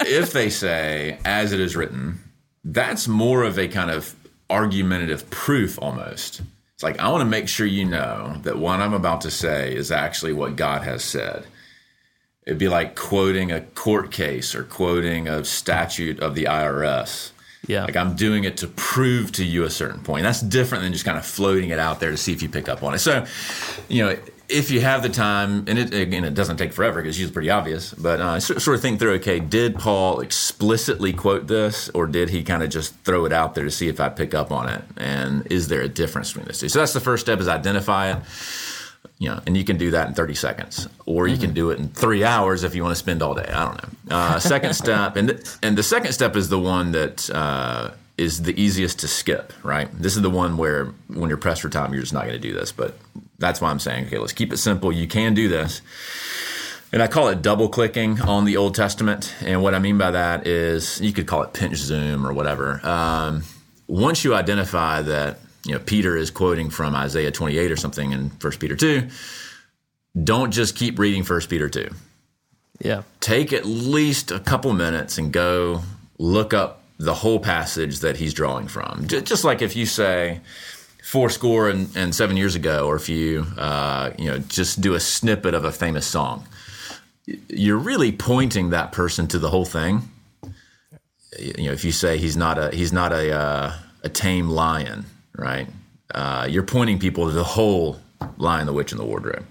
if they say as it is written, that's more of a kind of argumentative proof almost. It's like I want to make sure you know that what I'm about to say is actually what God has said. It'd be like quoting a court case or quoting a statute of the IRS. Yeah. Like I'm doing it to prove to you a certain point. That's different than just kind of floating it out there to see if you pick up on it. So, you know, if you have the time, and it again, it doesn't take forever because it's pretty obvious, but uh, sort of think through. Okay, did Paul explicitly quote this, or did he kind of just throw it out there to see if I pick up on it? And is there a difference between the two? So that's the first step: is identify it. You know, and you can do that in 30 seconds, or you mm-hmm. can do it in three hours if you want to spend all day. I don't know. Uh, <laughs> second step, and th- and the second step is the one that. Uh, is the easiest to skip, right? This is the one where when you're pressed for time, you're just not going to do this. But that's why I'm saying, okay, let's keep it simple. You can do this. And I call it double clicking on the Old Testament. And what I mean by that is you could call it pinch zoom or whatever. Um, once you identify that, you know, Peter is quoting from Isaiah 28 or something in 1 Peter 2, don't just keep reading 1 Peter 2. Yeah. Take at least a couple minutes and go look up the whole passage that he's drawing from. Just like if you say four score and, and seven years ago, or if you uh, you know just do a snippet of a famous song, you're really pointing that person to the whole thing. You know, if you say he's not a he's not a uh, a tame lion, right? Uh, you're pointing people to the whole Lion, the Witch, and the Wardrobe.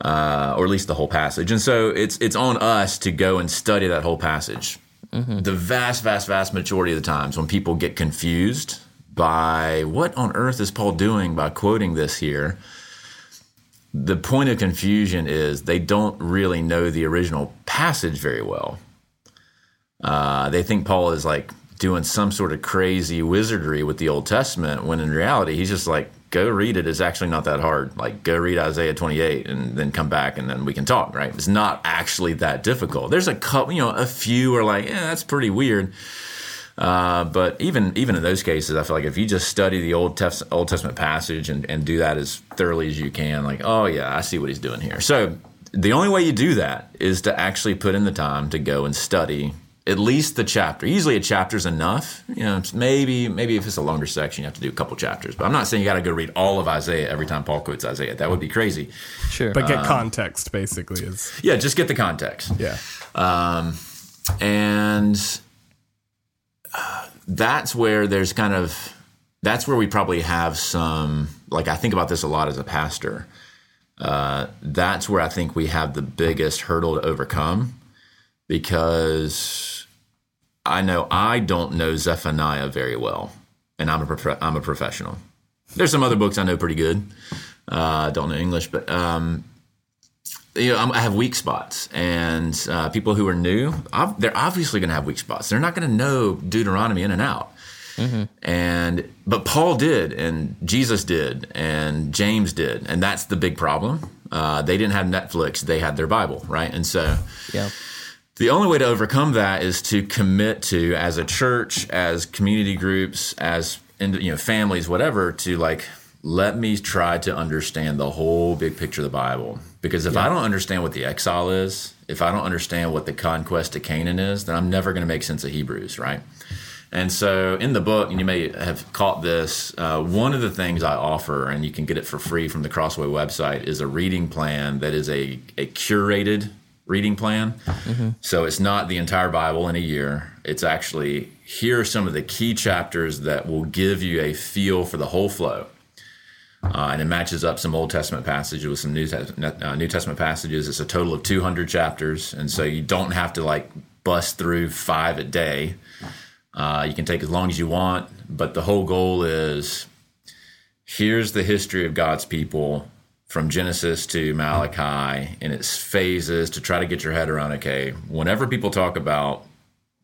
Uh, or at least the whole passage. And so it's it's on us to go and study that whole passage Mm-hmm. The vast, vast, vast majority of the times when people get confused by what on earth is Paul doing by quoting this here, the point of confusion is they don't really know the original passage very well. Uh, they think Paul is like doing some sort of crazy wizardry with the Old Testament, when in reality, he's just like go read it. It's actually not that hard. Like go read Isaiah 28 and then come back and then we can talk, right? It's not actually that difficult. There's a couple, you know, a few are like, yeah, that's pretty weird. Uh, but even even in those cases, I feel like if you just study the Old, Old Testament passage and, and do that as thoroughly as you can, like, oh yeah, I see what he's doing here. So the only way you do that is to actually put in the time to go and study at least the chapter. Usually a chapter's enough. You know, maybe maybe if it's a longer section, you have to do a couple chapters. But I'm not saying you got to go read all of Isaiah every time Paul quotes Isaiah. That would be crazy. Sure. But get um, context basically is Yeah, just get the context. Yeah. Um, and uh, that's where there's kind of that's where we probably have some like I think about this a lot as a pastor. Uh, that's where I think we have the biggest hurdle to overcome because I know I don't know Zephaniah very well, and I'm a prof- I'm a professional. There's some other books I know pretty good. Uh, I don't know English, but um, you know, I'm, I have weak spots, and uh, people who are new, ob- they're obviously going to have weak spots. They're not going to know Deuteronomy in and out. And but Paul did, and Jesus did, and James did, and that's the big problem. Uh, they didn't have Netflix; they had their Bible, right? And so, Yeah. The only way to overcome that is to commit to, as a church, as community groups, as you know families, whatever, to like let me try to understand the whole big picture of the Bible. Because if I don't understand what the exile is, if I don't understand what the conquest of Canaan is, then I'm never going to make sense of Hebrews, right? And so in the book, and you may have caught this, uh, one of the things I offer, and you can get it for free from the Crossway website, is a reading plan that is a, a curated reading plan. So it's not the entire Bible in a year. It's actually here are some of the key chapters that will give you a feel for the whole flow. Uh, and it matches up some Old Testament passages with some New, Tes- uh, New Testament passages. It's a total of 200 chapters. And so you don't have to like bust through five a day. Uh, you can take as long as you want, but the whole goal is here's the history of God's people from Genesis to Malachi in its phases to try to get your head around okay, whenever people talk about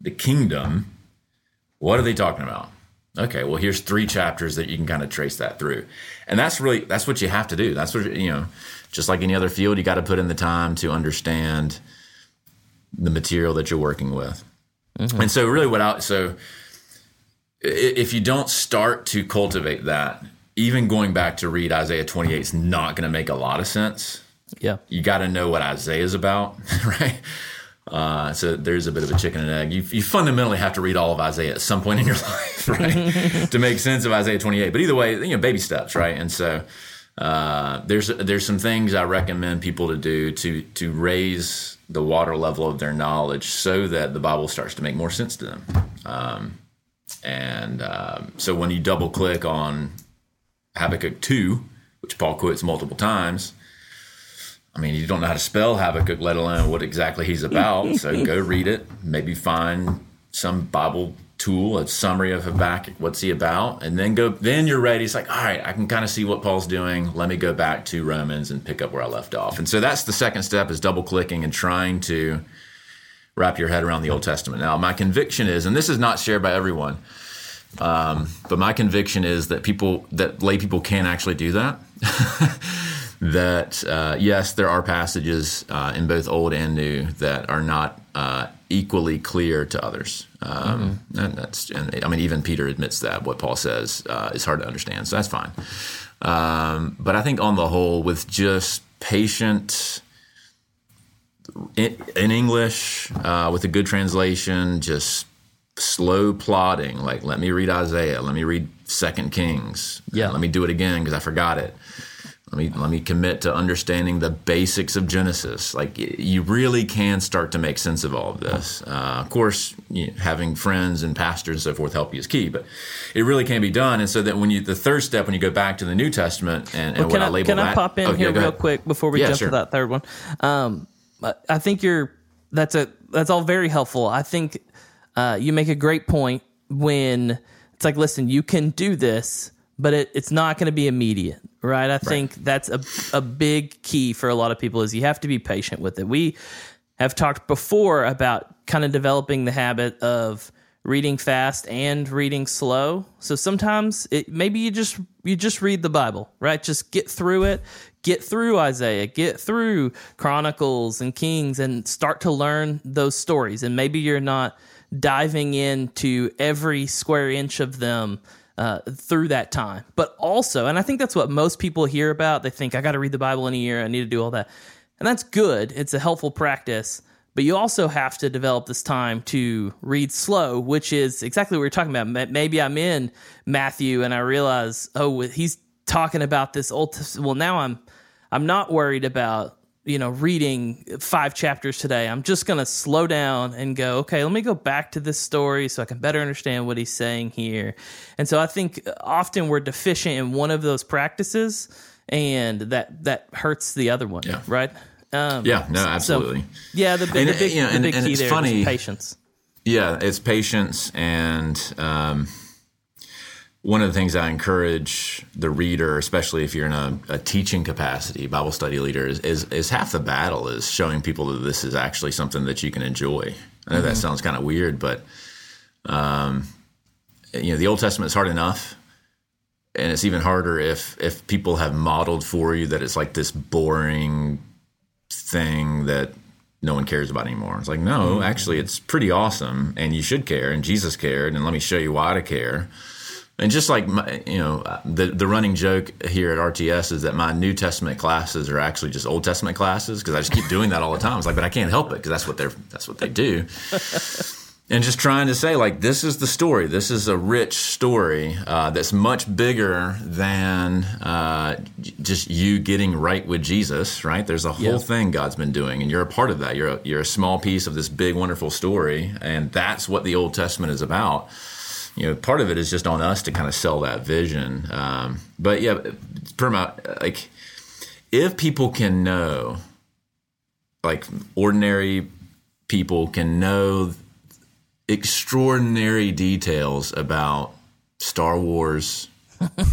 the kingdom, what are they talking about? Okay, well here's three chapters that you can kind of trace that through. And that's really that's what you have to do. That's what you know, just like any other field, you got to put in the time to understand the material that you're working with. Mm-hmm. And so, really, what I so if you don't start to cultivate that, even going back to read Isaiah 28 is not going to make a lot of sense. Yeah. You got to know what Isaiah is about, <laughs> right? Uh, so there's a bit of a chicken and egg. You, you fundamentally have to read all of Isaiah at some point in your <laughs> life, right, <laughs> to make sense of Isaiah 28. But either way, you know, baby steps, right? And so uh, there's there's some things I recommend people to do to to raise the water level of their knowledge so that the Bible starts to make more sense to them. Um, and um, so when you double click on Habakkuk 2, which Paul quotes multiple times, I mean, you don't know how to spell Habakkuk, let alone what exactly he's about. So <laughs> go read it. Maybe find some Bible tool, a summary of Habakkuk, what's he about, and then go. Then you're ready. It's like, all right, I can kind of see what Paul's doing. Let me go back to Romans and pick up where I left off. And so that's the second step: is double clicking and trying to wrap your head around the Old Testament. Now, my conviction is, and this is not shared by everyone, um, but my conviction is that people, that lay people can actually do that. <laughs> that uh, yes, there are passages uh, in both Old and New that are not uh, equally clear to others. Um, And that's, and I mean, even Peter admits that what Paul says uh, is hard to understand, so that's fine. Um, but I think on the whole, with just patient in, in English uh, with a good translation, just slow plodding. Like, let me read Isaiah. Let me read Second Kings. Yeah. Let me do it again because I forgot it. Let me let me commit to understanding the basics of Genesis. Like, you really can start to make sense of all of this. Uh, of course, you know, having friends and pastors and so forth help you is key, but it really can be done. And so that when you the third step, when you go back to the New Testament and, and Well, what I, I, label can that, I pop in Oh, here real quick before we Yeah, jump sure. to that third one? Um, I think you're that's a that's all very helpful. I think uh, you make a great point when it's like, listen, you can do this, but it, it's not going to be immediate, right? I think that's a a big key for a lot of people is you have to be patient with it. We have talked before about kind of developing the habit of reading fast and reading slow. So sometimes it maybe you just you just read the Bible, right? Just get through it, get through Isaiah, get through Chronicles and Kings and start to learn those stories. And maybe you're not diving into every square inch of them uh, through that time. But also, and I think that's what most people hear about. They think I got to read the Bible in a year. I need to do all that, and that's good. It's a helpful practice. But you also have to develop this time to read slow, which is exactly what we're talking about. Maybe I'm in Matthew and I realize, oh, he's talking about this old. Well, now I'm, I'm not worried about you know reading five chapters today. I'm just going to slow down and go, okay, let me go back to this story so I can better understand what he's saying here. And so I think often we're deficient in one of those practices, and that that hurts the other one, Yeah. right? Um, Yeah, no, so- absolutely. yeah, the, big- And, the big, you know, the big and key it's there is patience. Yeah, it's patience and um, one of the things I encourage the reader, especially if you're in a, a teaching capacity, Bible study leader, is, is, is half the battle is showing people that this is actually something that you can enjoy. I know mm-hmm. that sounds kind of weird, but um, you know, the Old Testament is hard enough, and it's even harder if if people have modeled for you that it's like this boring thing that no one cares about anymore. It's like, no, mm-hmm. actually, it's pretty awesome, and you should care, and Jesus cared, and let me show you why to care. And just like my, you know, the the running joke here at RTS is that my New Testament classes are actually just Old Testament classes because I just keep doing that all the time. It's like, but I can't help it because that's what they're that's what they do. and just trying to say like this is the story. This is a rich story uh, that's much bigger than uh, just you getting right with Jesus. Right? There's a whole yeah. thing God's been doing, and you're a part of that. You're a, you're a small piece of this big, wonderful story, and that's what the Old Testament is about you know, part of it is just on us to kind of sell that vision. Um, but yeah, Perma, like if people can know, like ordinary people can know extraordinary details about Star Wars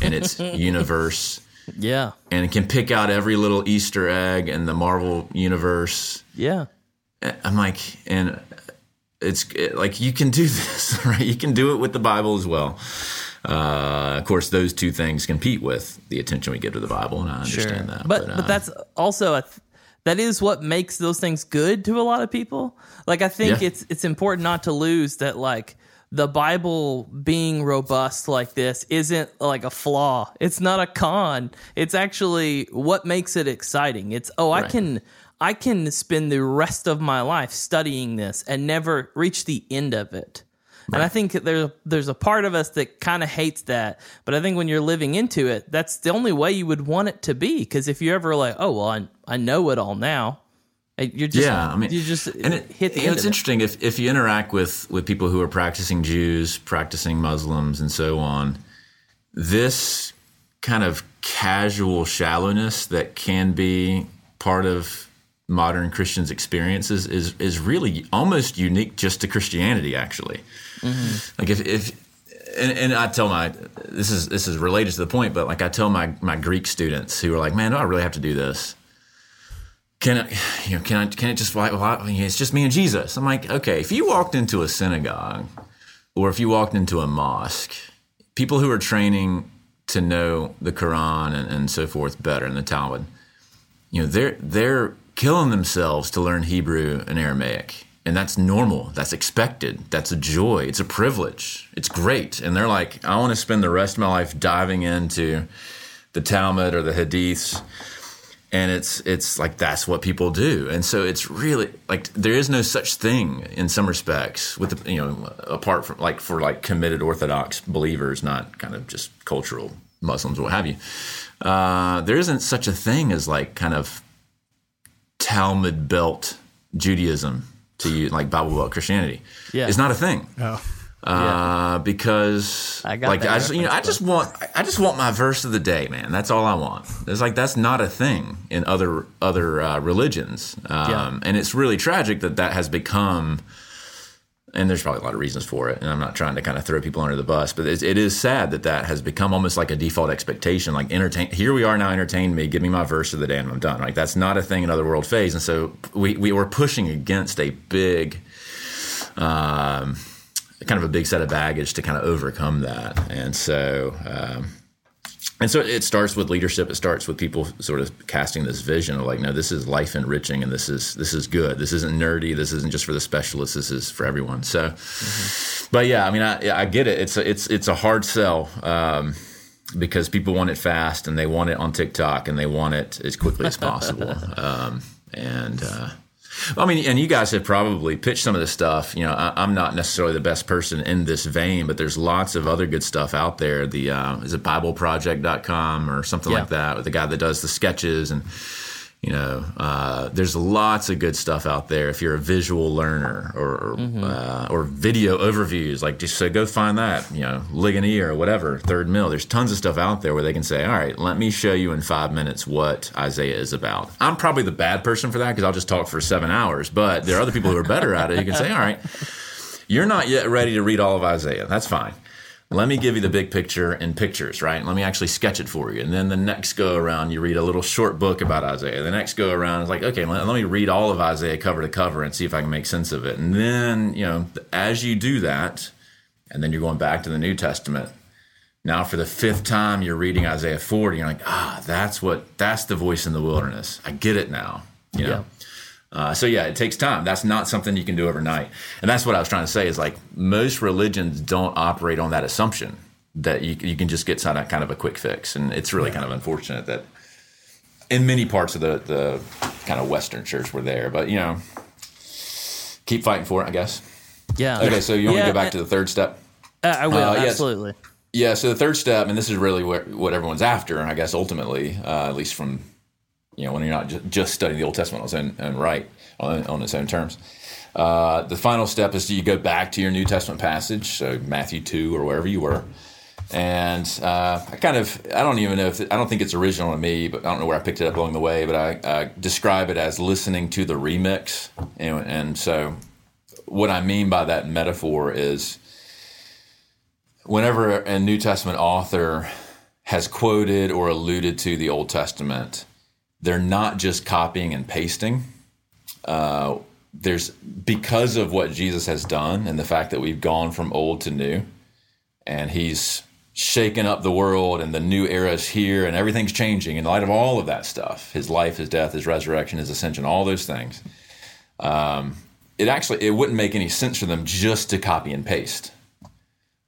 and its <laughs> universe. Yeah. And can pick out every little Easter egg in the Marvel universe. Yeah. I'm like, and it's it, like you can do <laughs> this, right? You can do it with the Bible as well. Uh, of course, those two things compete with the attention we give to the Bible, and I understand sure. that. But but, uh, but that's also a th- that is what makes those things good to a lot of people. Like I think yeah. it's it's important not to lose that like the Bible being robust like this isn't like a flaw. It's not a con. It's actually what makes it exciting. It's oh, I can I can spend the rest of my life studying this and never reach the end of it. Right. And I think there's there's a part of us that kind of hates that, but I think when you're living into it, that's the only way you would want it to be. Because if you're ever like, oh well, I, I know it all now, eh, you're just yeah, I mean, you just and it, hit the. it's interesting if if you interact with with people who are practicing Jews, practicing Muslims, and so on. This kind of casual shallowness that can be part of modern Christians' experiences is is really almost unique just to Christianity. Actually, mm-hmm. like if if and, and, I tell my this is this is related to the point, but like I tell my my Greek students who are like, man, do I really have to do this? Can I, you know, can I can it just well, I, it's just me and Jesus? I'm like, okay, if you walked into a synagogue or if you walked into a mosque, people who are training to know the Quran and, and so forth better in the Talmud, you know, they're they're killing themselves to learn Hebrew and Aramaic. And that's normal. That's expected. That's a joy. It's a privilege. It's great. And they're like, I want to spend the rest of my life diving into the Talmud or the Hadiths. And it's it's like that's what people do, and so it's really like there is no such thing in some respects with the, you know apart from like for like committed Orthodox believers, not kind of just cultural Muslims what have you. Uh, there isn't such a thing as like kind of Talmud belt Judaism to you, like Bible Belt Christianity. Yeah. It's not a thing. Oh. Uh, yeah. because I like I just you know I just want I just want my verse of the day, man. That's all I want. It's like that's not a thing in other other uh, religions, um, yeah. and it's really tragic that that has become and there's probably a lot of reasons for it and i'm not trying to kind of throw people under the bus but it is sad that that has become almost like a default expectation like entertain here we are now entertain me give me my verse of the day and i'm done. Like that's not a thing in other world phase and so we, we were pushing against a big um, kind of a big set of baggage to kind of overcome that and so um, and so it starts with leadership. It starts with people sort of casting this vision of like no this is life enriching and this is this is good. This isn't nerdy. This isn't just for the specialists. This is for everyone. So mm-hmm. but yeah i mean i, I get it. It's a, it's it's a hard sell um, because people want it fast and they want it on tiktok and they want it as quickly as possible. <laughs> Um, and uh, I mean, and you guys have probably pitched some of this stuff. You know, I, am not necessarily the best person in this vein, but there's lots of other good stuff out there. The uh, is it BibleProject.com or something yeah. like that, with the guy that does the sketches and you know, uh, there's lots of good stuff out there if you're a visual learner or mm-hmm. uh, or video overviews. Like, just so go find that. You know, Ligonier or whatever, Third Mill. There's tons of stuff out there where they can say, "All right, let me show you in five minutes what Isaiah is about." I'm probably the bad person for that because I'll just talk for seven hours. But there are other people who are better at it. You can say, "All right, you're not yet ready to read all of Isaiah. That's fine." Let me give you the big picture in pictures, right? Let me actually sketch it for you. And then the next go around, you read a little short book about Isaiah. The next go around is like, okay, let, let, me read all of Isaiah cover to cover and see if I can make sense of it. And then, you know, as you do that, and then you're going back to the New Testament. Now, for the fifth time, you're reading Isaiah 40. You're like, ah, that's what, that's the voice in the wilderness. I get it now. You know? Yeah. Uh, so yeah, it takes time. That's not something you can do overnight. And that's what I was trying to say is like most religions don't operate on that assumption that you, you can just get some kind of a quick fix. And it's really yeah. kind of unfortunate that in many parts of the, the kind of Western church we're there, but you know, keep fighting for it, I guess. Yeah. Okay. So you want yeah, to go back to the third step? Uh, I will. Uh, absolutely. Yes. Yeah. So the third step, and this is really what, what everyone's after, I guess, ultimately, uh, at least from you know, when you're not just, just studying the Old Testament on its own and right on, on, its own terms. Uh, the final step is you go back to your New Testament passage, so Matthew two or wherever you were, and uh, I kind of I don't even know if I don't think it's original to me, but I don't know where I picked it up along the way. But I, I describe it as listening to the remix, and, and so what I mean by that metaphor is whenever a New Testament author has quoted or alluded to the Old Testament they're not just copying and pasting. Uh, there's because of what Jesus has done and the fact that we've gone from old to new, and He's shaken up the world and the new era is here and everything's changing in light of all of that stuff his life his death his resurrection his ascension all those things um, it actually it wouldn't make any sense for them just to copy and paste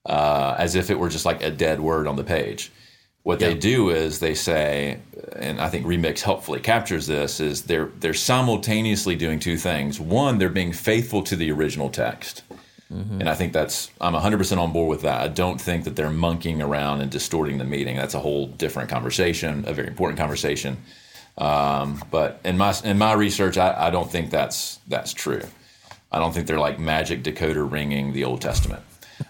uh, as if it were just like a dead word on the page what they do is they say, and I think Remix helpfully captures this, is they're they're simultaneously doing two things. One, they're being faithful to the original text. Mm-hmm. And I think that's I'm 100% on board with that. I don't think that they're monkeying around and distorting the meaning. That's a whole different conversation, a very important conversation. Um, but in my in my research, I, I don't think that's that's true. I don't think they're like magic decoder ringing the Old Testament.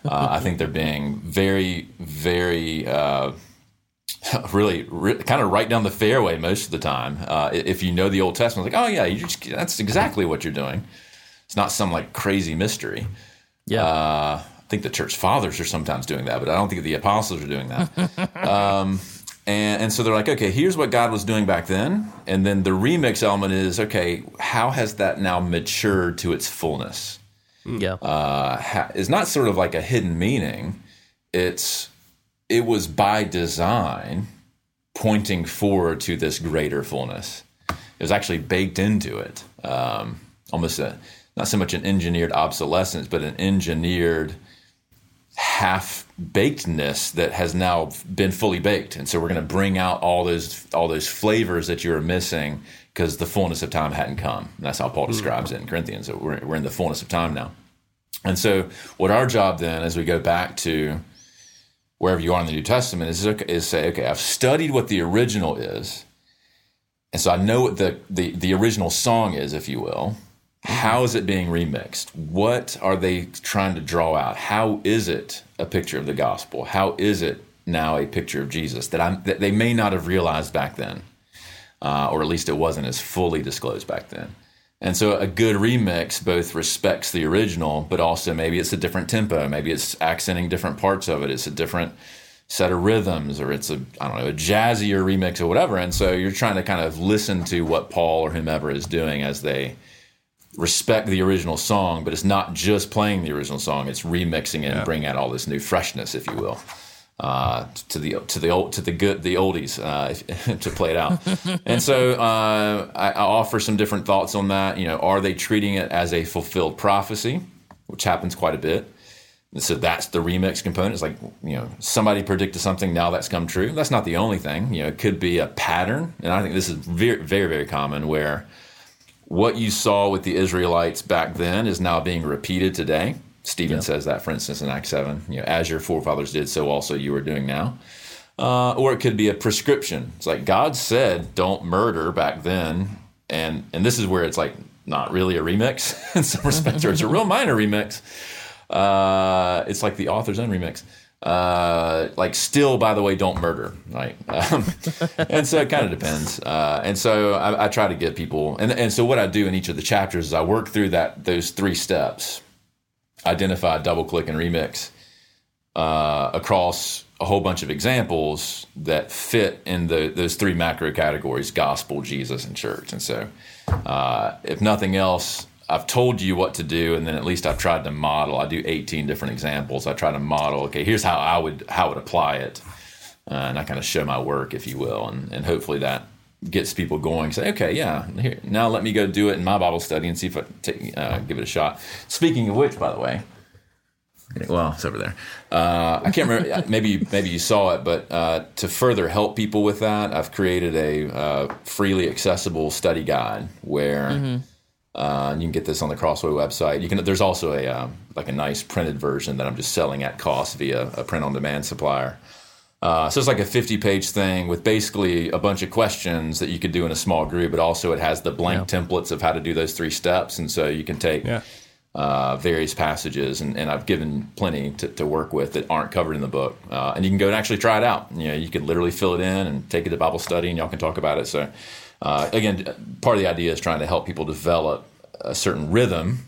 Uh, I think they're being very, very uh, <laughs> really, really, kind of right down the fairway most of the time. Uh, if you know the Old Testament, like, oh yeah, you just that's exactly what you're doing. It's not some like crazy mystery. Yeah. Uh, I think the church fathers are sometimes doing that, but I don't think the apostles are doing that. <laughs> um, and, and so they're like, okay, here's what God was doing back then. And then the remix element is, okay, how has that now matured to its fullness? Yeah. Uh, it's not sort of like a hidden meaning. It's it was by design pointing forward to this greater fullness. It was actually baked into it, um, almost a, not so much an engineered obsolescence, but an engineered half bakedness that has now been fully baked. And so we're going to bring out all those all those flavors that you were missing because the fullness of time hadn't come. And that's how Paul describes it in Corinthians. We're, we're in the fullness of time now. And so what our job then, as we go back to wherever you are in the New Testament is, is say, okay, I've studied what the original is. And so I know what the, the, the original song is, if you will. How is it being remixed? What are they trying to draw out? How is it a picture of the gospel? How is it now a picture of Jesus that, I'm, that they may not have realized back then? Uh, or at least it wasn't as fully disclosed back then. And so a good remix both respects the original, but also maybe it's a different tempo. Maybe it's accenting different parts of it. It's a different set of rhythms, or it's a I don't know a jazzier remix or whatever. And so you're trying to kind of listen to what Paul or whomever is doing as they respect the original song, but it's not just playing the original song; it's remixing it yeah. and bringing out all this new freshness, if you will uh, to the to the old to the good the oldies uh, <laughs> to play it out. <laughs> and so uh, I, I, offer some different thoughts on that. You know, are they treating it as a fulfilled prophecy, which happens quite a bit? And so that's the remix component. It's like you know somebody predicted something, now that's come true. That's not the only thing. You know, it could be a pattern, and I think this is very very very common where what you saw with the Israelites back then is now being repeated today Stephen yep. says that, for instance, in Acts 7, you know, as your forefathers did, so also you are doing now. Uh, or it could be a prescription. It's like God said, don't murder back then. And, and this is where it's like not really a remix <laughs> in some respects, or it's a real minor remix. Uh, it's like the author's own remix. Uh, like still, by the way, don't murder, right? <laughs> Um, and so it kind of depends. Uh, and so I, I, try to get people, and, and so what I do in each of the chapters is I work through that those three steps identify, double click, and remix. uh, across a whole bunch of examples that fit in the, those three macro categories gospel, Jesus, and church. And so, uh, if nothing else, I've told you what to do, and then at least I've tried to model. I do 18 different examples. I try to model, okay, here's how I would how I would apply it. Uh, and I kind of show my work, if you will, and, and hopefully that gets people going. Say, okay, yeah, here, now let me go do it in my Bible study and see if I take, uh, give it a shot. Speaking of which, by the way, well, it's over there. Uh, I can't remember. <laughs> maybe maybe you saw it, but uh, to further help people with that, I've created a uh, freely accessible study guide where mm-hmm. Uh, you can get this on the Crossway website. You can. There's also a um, like a nice printed version that I'm just selling at cost via a print on demand supplier. Uh, so it's like a 50 page thing with basically a bunch of questions that you could do in a small group, but also it has the blank yeah. templates of how to do those three steps. And so you can take yeah uh, various passages, and, and, I've given plenty to, to, work with that aren't covered in the book. Uh, and you can go and actually try it out. You know, you can literally fill it in and take it to Bible study, and y'all can talk about it. So, uh, again, part of the idea is trying to help people develop a certain rhythm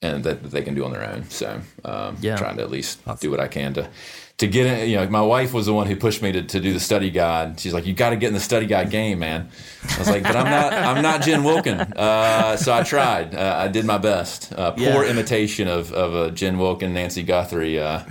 and that, that they can do on their own. So, um, yeah. trying to at least do what I can to to get in, you know, my wife was the one who pushed me to, to do the study guide. She's like, you got to get in the study guide game, man. I was like, but I'm not, I'm not Jen Wilkin. Uh, so I tried, uh, I did my best. Uh, poor yeah. imitation of, of a Jen Wilkin, Nancy Guthrie, uh,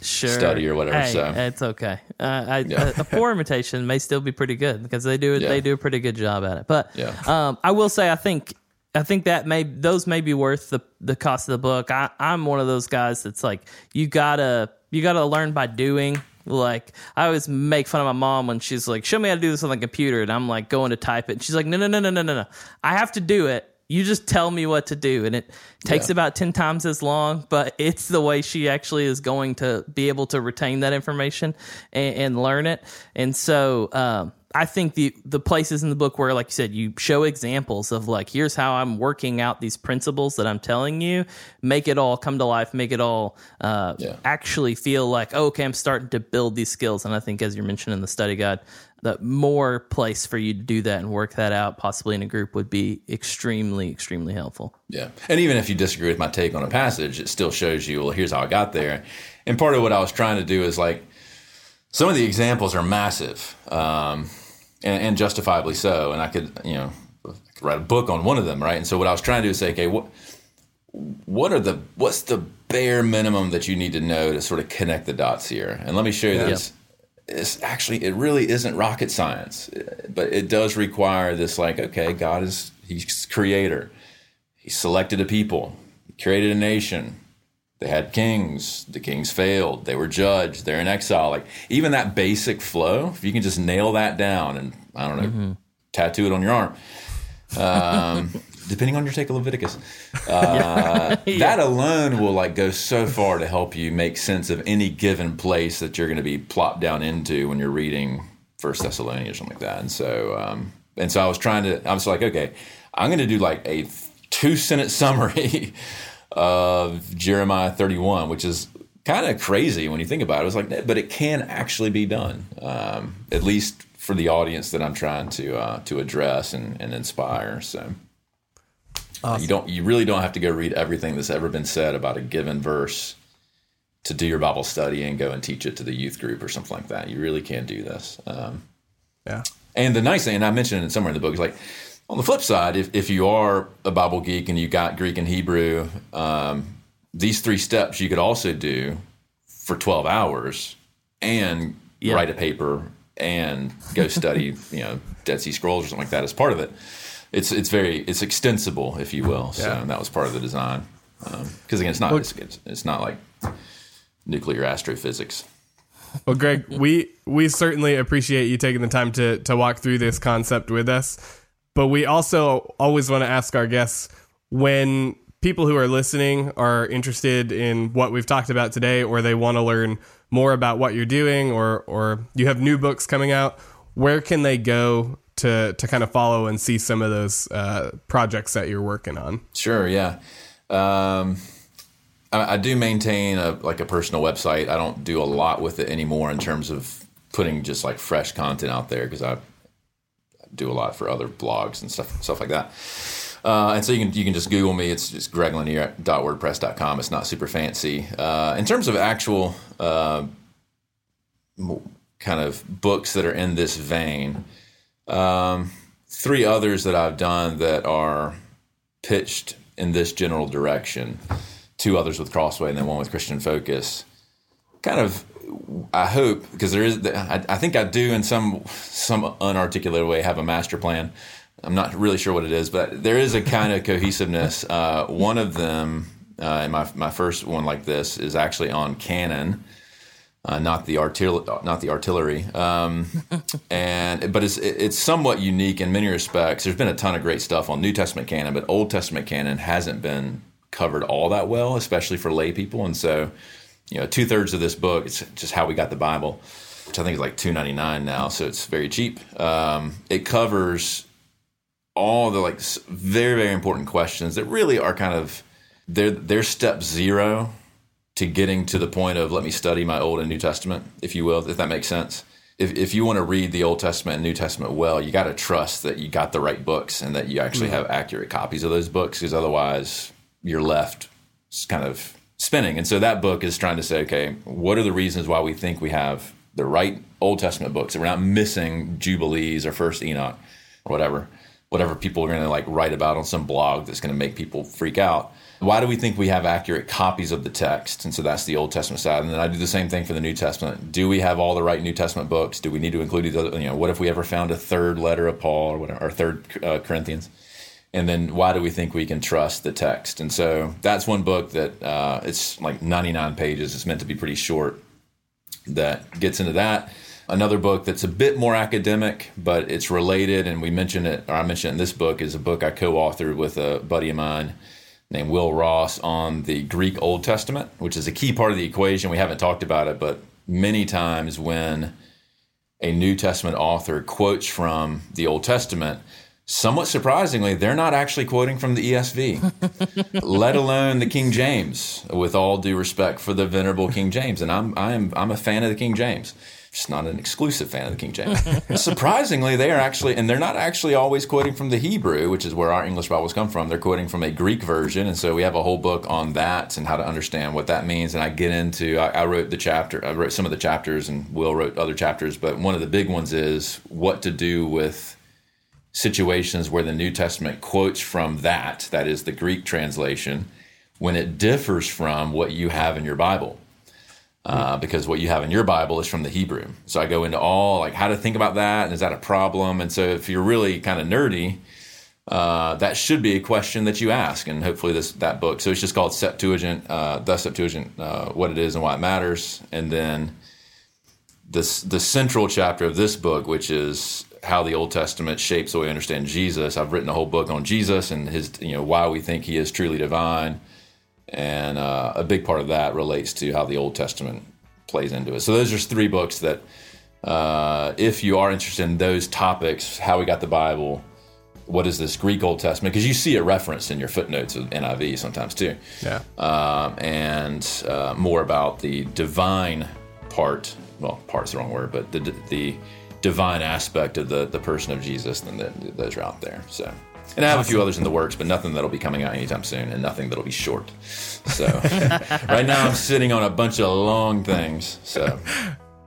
sure. study or whatever. Hey, so it's okay. Uh, I, yeah. a, a, poor imitation may still be pretty good because they do, yeah. they do a pretty good job at it. But, yeah. um, I will say, I think, I think that may those may be worth the the cost of the book. I, I'm one of those guys that's like you gotta you got to learn by doing. Like I always make fun of my mom when she's like, "Show me how to do this on the computer," and I'm like going to type it. And she's like, "No, no, no, no, no, no, no. I have to do it. You just tell me what to do." And it takes yeah. about ten times as long, but it's the way she actually is going to be able to retain that information and, and learn it. And so, um, I think the the places in the book where, like you said, you show examples of like, here's how I'm working out these principles that I'm telling you, make it all come to life, make it all uh, yeah. actually feel like, oh, okay, I'm starting to build these skills. And I think, as you're mentioning in the study guide, the more place for you to do that and work that out, possibly in a group, would be extremely, extremely helpful. Yeah, and even if you disagree with my take on a passage, it still shows you, well, here's how I got there. And part of what I was trying to do is like, some of the examples are massive. Um, and, and justifiably so. And I could, you know, could write a book on one of them, right? And so what I was trying to do is say, okay, what what are the what's the bare minimum that you need to know to sort of connect the dots here? And let me show you yeah. this. It's actually it really isn't rocket science, but it does require this like, okay, God is He's creator. He selected a people, he created a nation, they had kings. The kings failed. They were judged. They're in exile. Like even that basic flow, if you can just nail that down and I don't know, mm-hmm. tattoo it on your arm. Um, <laughs> depending on your take of Leviticus, uh, <laughs> yeah. that alone will like go so far to help you make sense of any given place that you're going to be plopped down into when you're reading First Thessalonians or something like that. And so, um, and so I was trying to. I was like, okay, I'm going to do like a two sentence summary <laughs> of Jeremiah 31, which is kind of crazy when you think about it. It's like, but it can actually be done, um, at least for the audience that I'm trying to uh, to address and, and inspire. So awesome. you don't, you really don't have to go read everything that's ever been said about a given verse to do your Bible study and go and teach it to the youth group or something like that. You really can do this. Um, yeah. And the nice thing, and I mentioned it somewhere in the book, is like on the flip side, if, if you are a Bible geek and you got Greek and Hebrew, um, these three steps you could also do for 12 hours and yeah. write a paper and go <laughs> study, you know, Dead Sea Scrolls or something like that as part of it. It's it's very it's extensible, if you will. So yeah. that was part of the design. Because um, again, it's not it's, it's, it's not like nuclear astrophysics. Well, Greg, we we certainly appreciate you taking the time to to walk through this concept with us. But we also always want to ask our guests when people who are listening are interested in what we've talked about today or they want to learn more about what you're doing or or you have new books coming out, where can they go to to kind of follow and see some of those uh, projects that you're working on? Sure, yeah. Um, I, do maintain a like a personal website. I don't do a lot with it anymore in terms of putting just like fresh content out there because I do a lot for other blogs and stuff stuff like that. Uh, and so you can you can just Google me. It's just greglanier.wordpress.com. It's not super fancy. Uh, in terms of actual uh, kind of books that are in this vein, um, three others that I've done that are pitched in this general direction. Two others with Crossway, and then one with Christian Focus. Kind of, I hope because there is. I, I think I do in some some unarticulated way have a master plan I'm not really sure what it is, but there is a kind of cohesiveness. Uh, one of them, uh, my my first one like this, is actually on canon, uh, not the artillery, not the artillery, um, <laughs> and but it's it's somewhat unique in many respects. There's been a ton of great stuff on New Testament canon, but Old Testament canon hasn't been covered all that well, especially for lay people. And so, you know, two thirds of this book it's just how we got the Bible, which I think is like two ninety nine now, so it's very cheap. Um, it covers all the like very very important questions that really are kind of they're they're step zero to getting to the point of let me study my Old and New Testament, if you will, if that makes sense. If if you want to read the Old Testament and New Testament well, you got to trust that you got the right books and that you actually mm-hmm. have accurate copies of those books, because otherwise you're left kind of spinning. And so that book is trying to say, okay, what are the reasons why we think we have the right Old Testament books? And we're not missing Jubilees or First Enoch or whatever whatever people are going to like write about on some blog that's going to make people freak out. Why do we think we have accurate copies of the text? And so that's the Old Testament side. And then I do the same thing for the New Testament. Do we have all the right New Testament books? Do we need to include these other, you know, what if we ever found a third letter of Paul or whatever, or third uh, Corinthians? And then why do we think we can trust the text? And so that's one book that uh, it's like 99 pages. It's meant to be pretty short that gets into that. Another book that's a bit more academic, but it's related, and we mentioned it, or I mentioned in this book, is a book I co authored with a buddy of mine named Will Ross on the Greek Old Testament, which is a key part of the equation. We haven't talked about it, but many times when a New Testament author quotes from the Old Testament, somewhat surprisingly, they're not actually quoting from the ESV, <laughs> let alone the King James. With all due respect for the venerable King James, and I'm I'm I'm a fan of the King James just not an exclusive fan of the King James. <laughs> Surprisingly, they are actually, and they're not actually always quoting from the Hebrew, which is where our English Bibles come from. They're quoting from a Greek version, and so we have a whole book on that and how to understand what that means. And I get into, I, I wrote the chapter, I wrote some of the chapters, and Will wrote other chapters, but one of the big ones is what to do with situations where the New Testament quotes from that, that is the Greek translation, when it differs from what you have in your Bible uh, because what you have in your Bible is from the Hebrew. So I go into all like how to think about that, and is that a problem? And so if you're really kind of nerdy, uh, that should be a question that you ask, and hopefully this that book. So it's just called Septuagint, uh, the Septuagint, uh, what it is and why it matters, and then this the central chapter of this book, which is how the Old Testament shapes the way we understand Jesus. I've written a whole book on Jesus and his, you know, why we think he is truly divine and uh, a big part of that relates to how the Old Testament plays into it. So those are three books that, uh, if you are interested in those topics, how we got the Bible, what is this Greek Old Testament? Because you see it referenced in your footnotes of NIV sometimes too. Yeah. Um, and uh, more about the divine part. Well, part's the wrong word, but the the divine aspect of the the person of Jesus, and those are out there. So. And I have a few others in the works, but nothing that'll be coming out anytime soon, and nothing that'll be short. So <laughs> right now I'm sitting on a bunch of long things. So,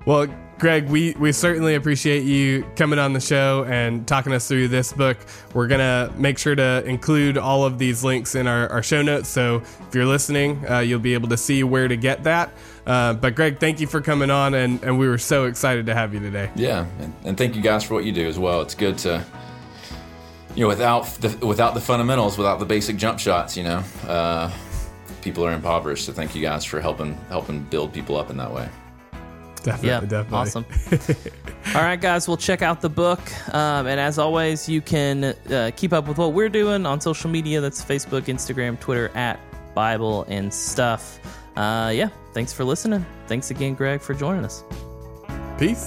well, Greg, we, we certainly appreciate you coming on the show and talking us through this book. We're going to make sure to include all of these links in our, our show notes. So if you're listening, uh, you'll be able to see where to get that. Uh, but Greg, thank you for coming on, and, and we were so excited to have you today. Yeah, and, and thank you guys for what you do as well. It's good to you know, without the without the fundamentals, without the basic jump shots, you know, uh, people are impoverished. So thank you guys for helping helping build people up in that way. Definitely, yeah, definitely. Awesome. <laughs> All right, guys, we'll check out the book. Um, and as always, you can uh, keep up with what we're doing on social media. That's Facebook, Instagram, Twitter, at Bible and stuff. Uh, yeah, thanks for listening. Thanks again, Greg, for joining us. Peace.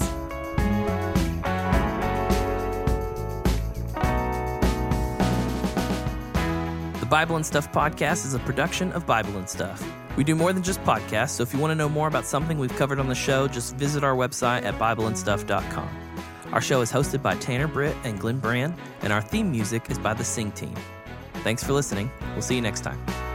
The Bible and Stuff podcast is a production of Bible and Stuff. We do more than just podcasts, so if you want to know more about something we've covered on the show, just visit our website at BibleandStuff.com. Our show is hosted by Tanner Britt and Glenn Brand, and our theme music is by the Sing Team. Thanks for listening. We'll see you next time.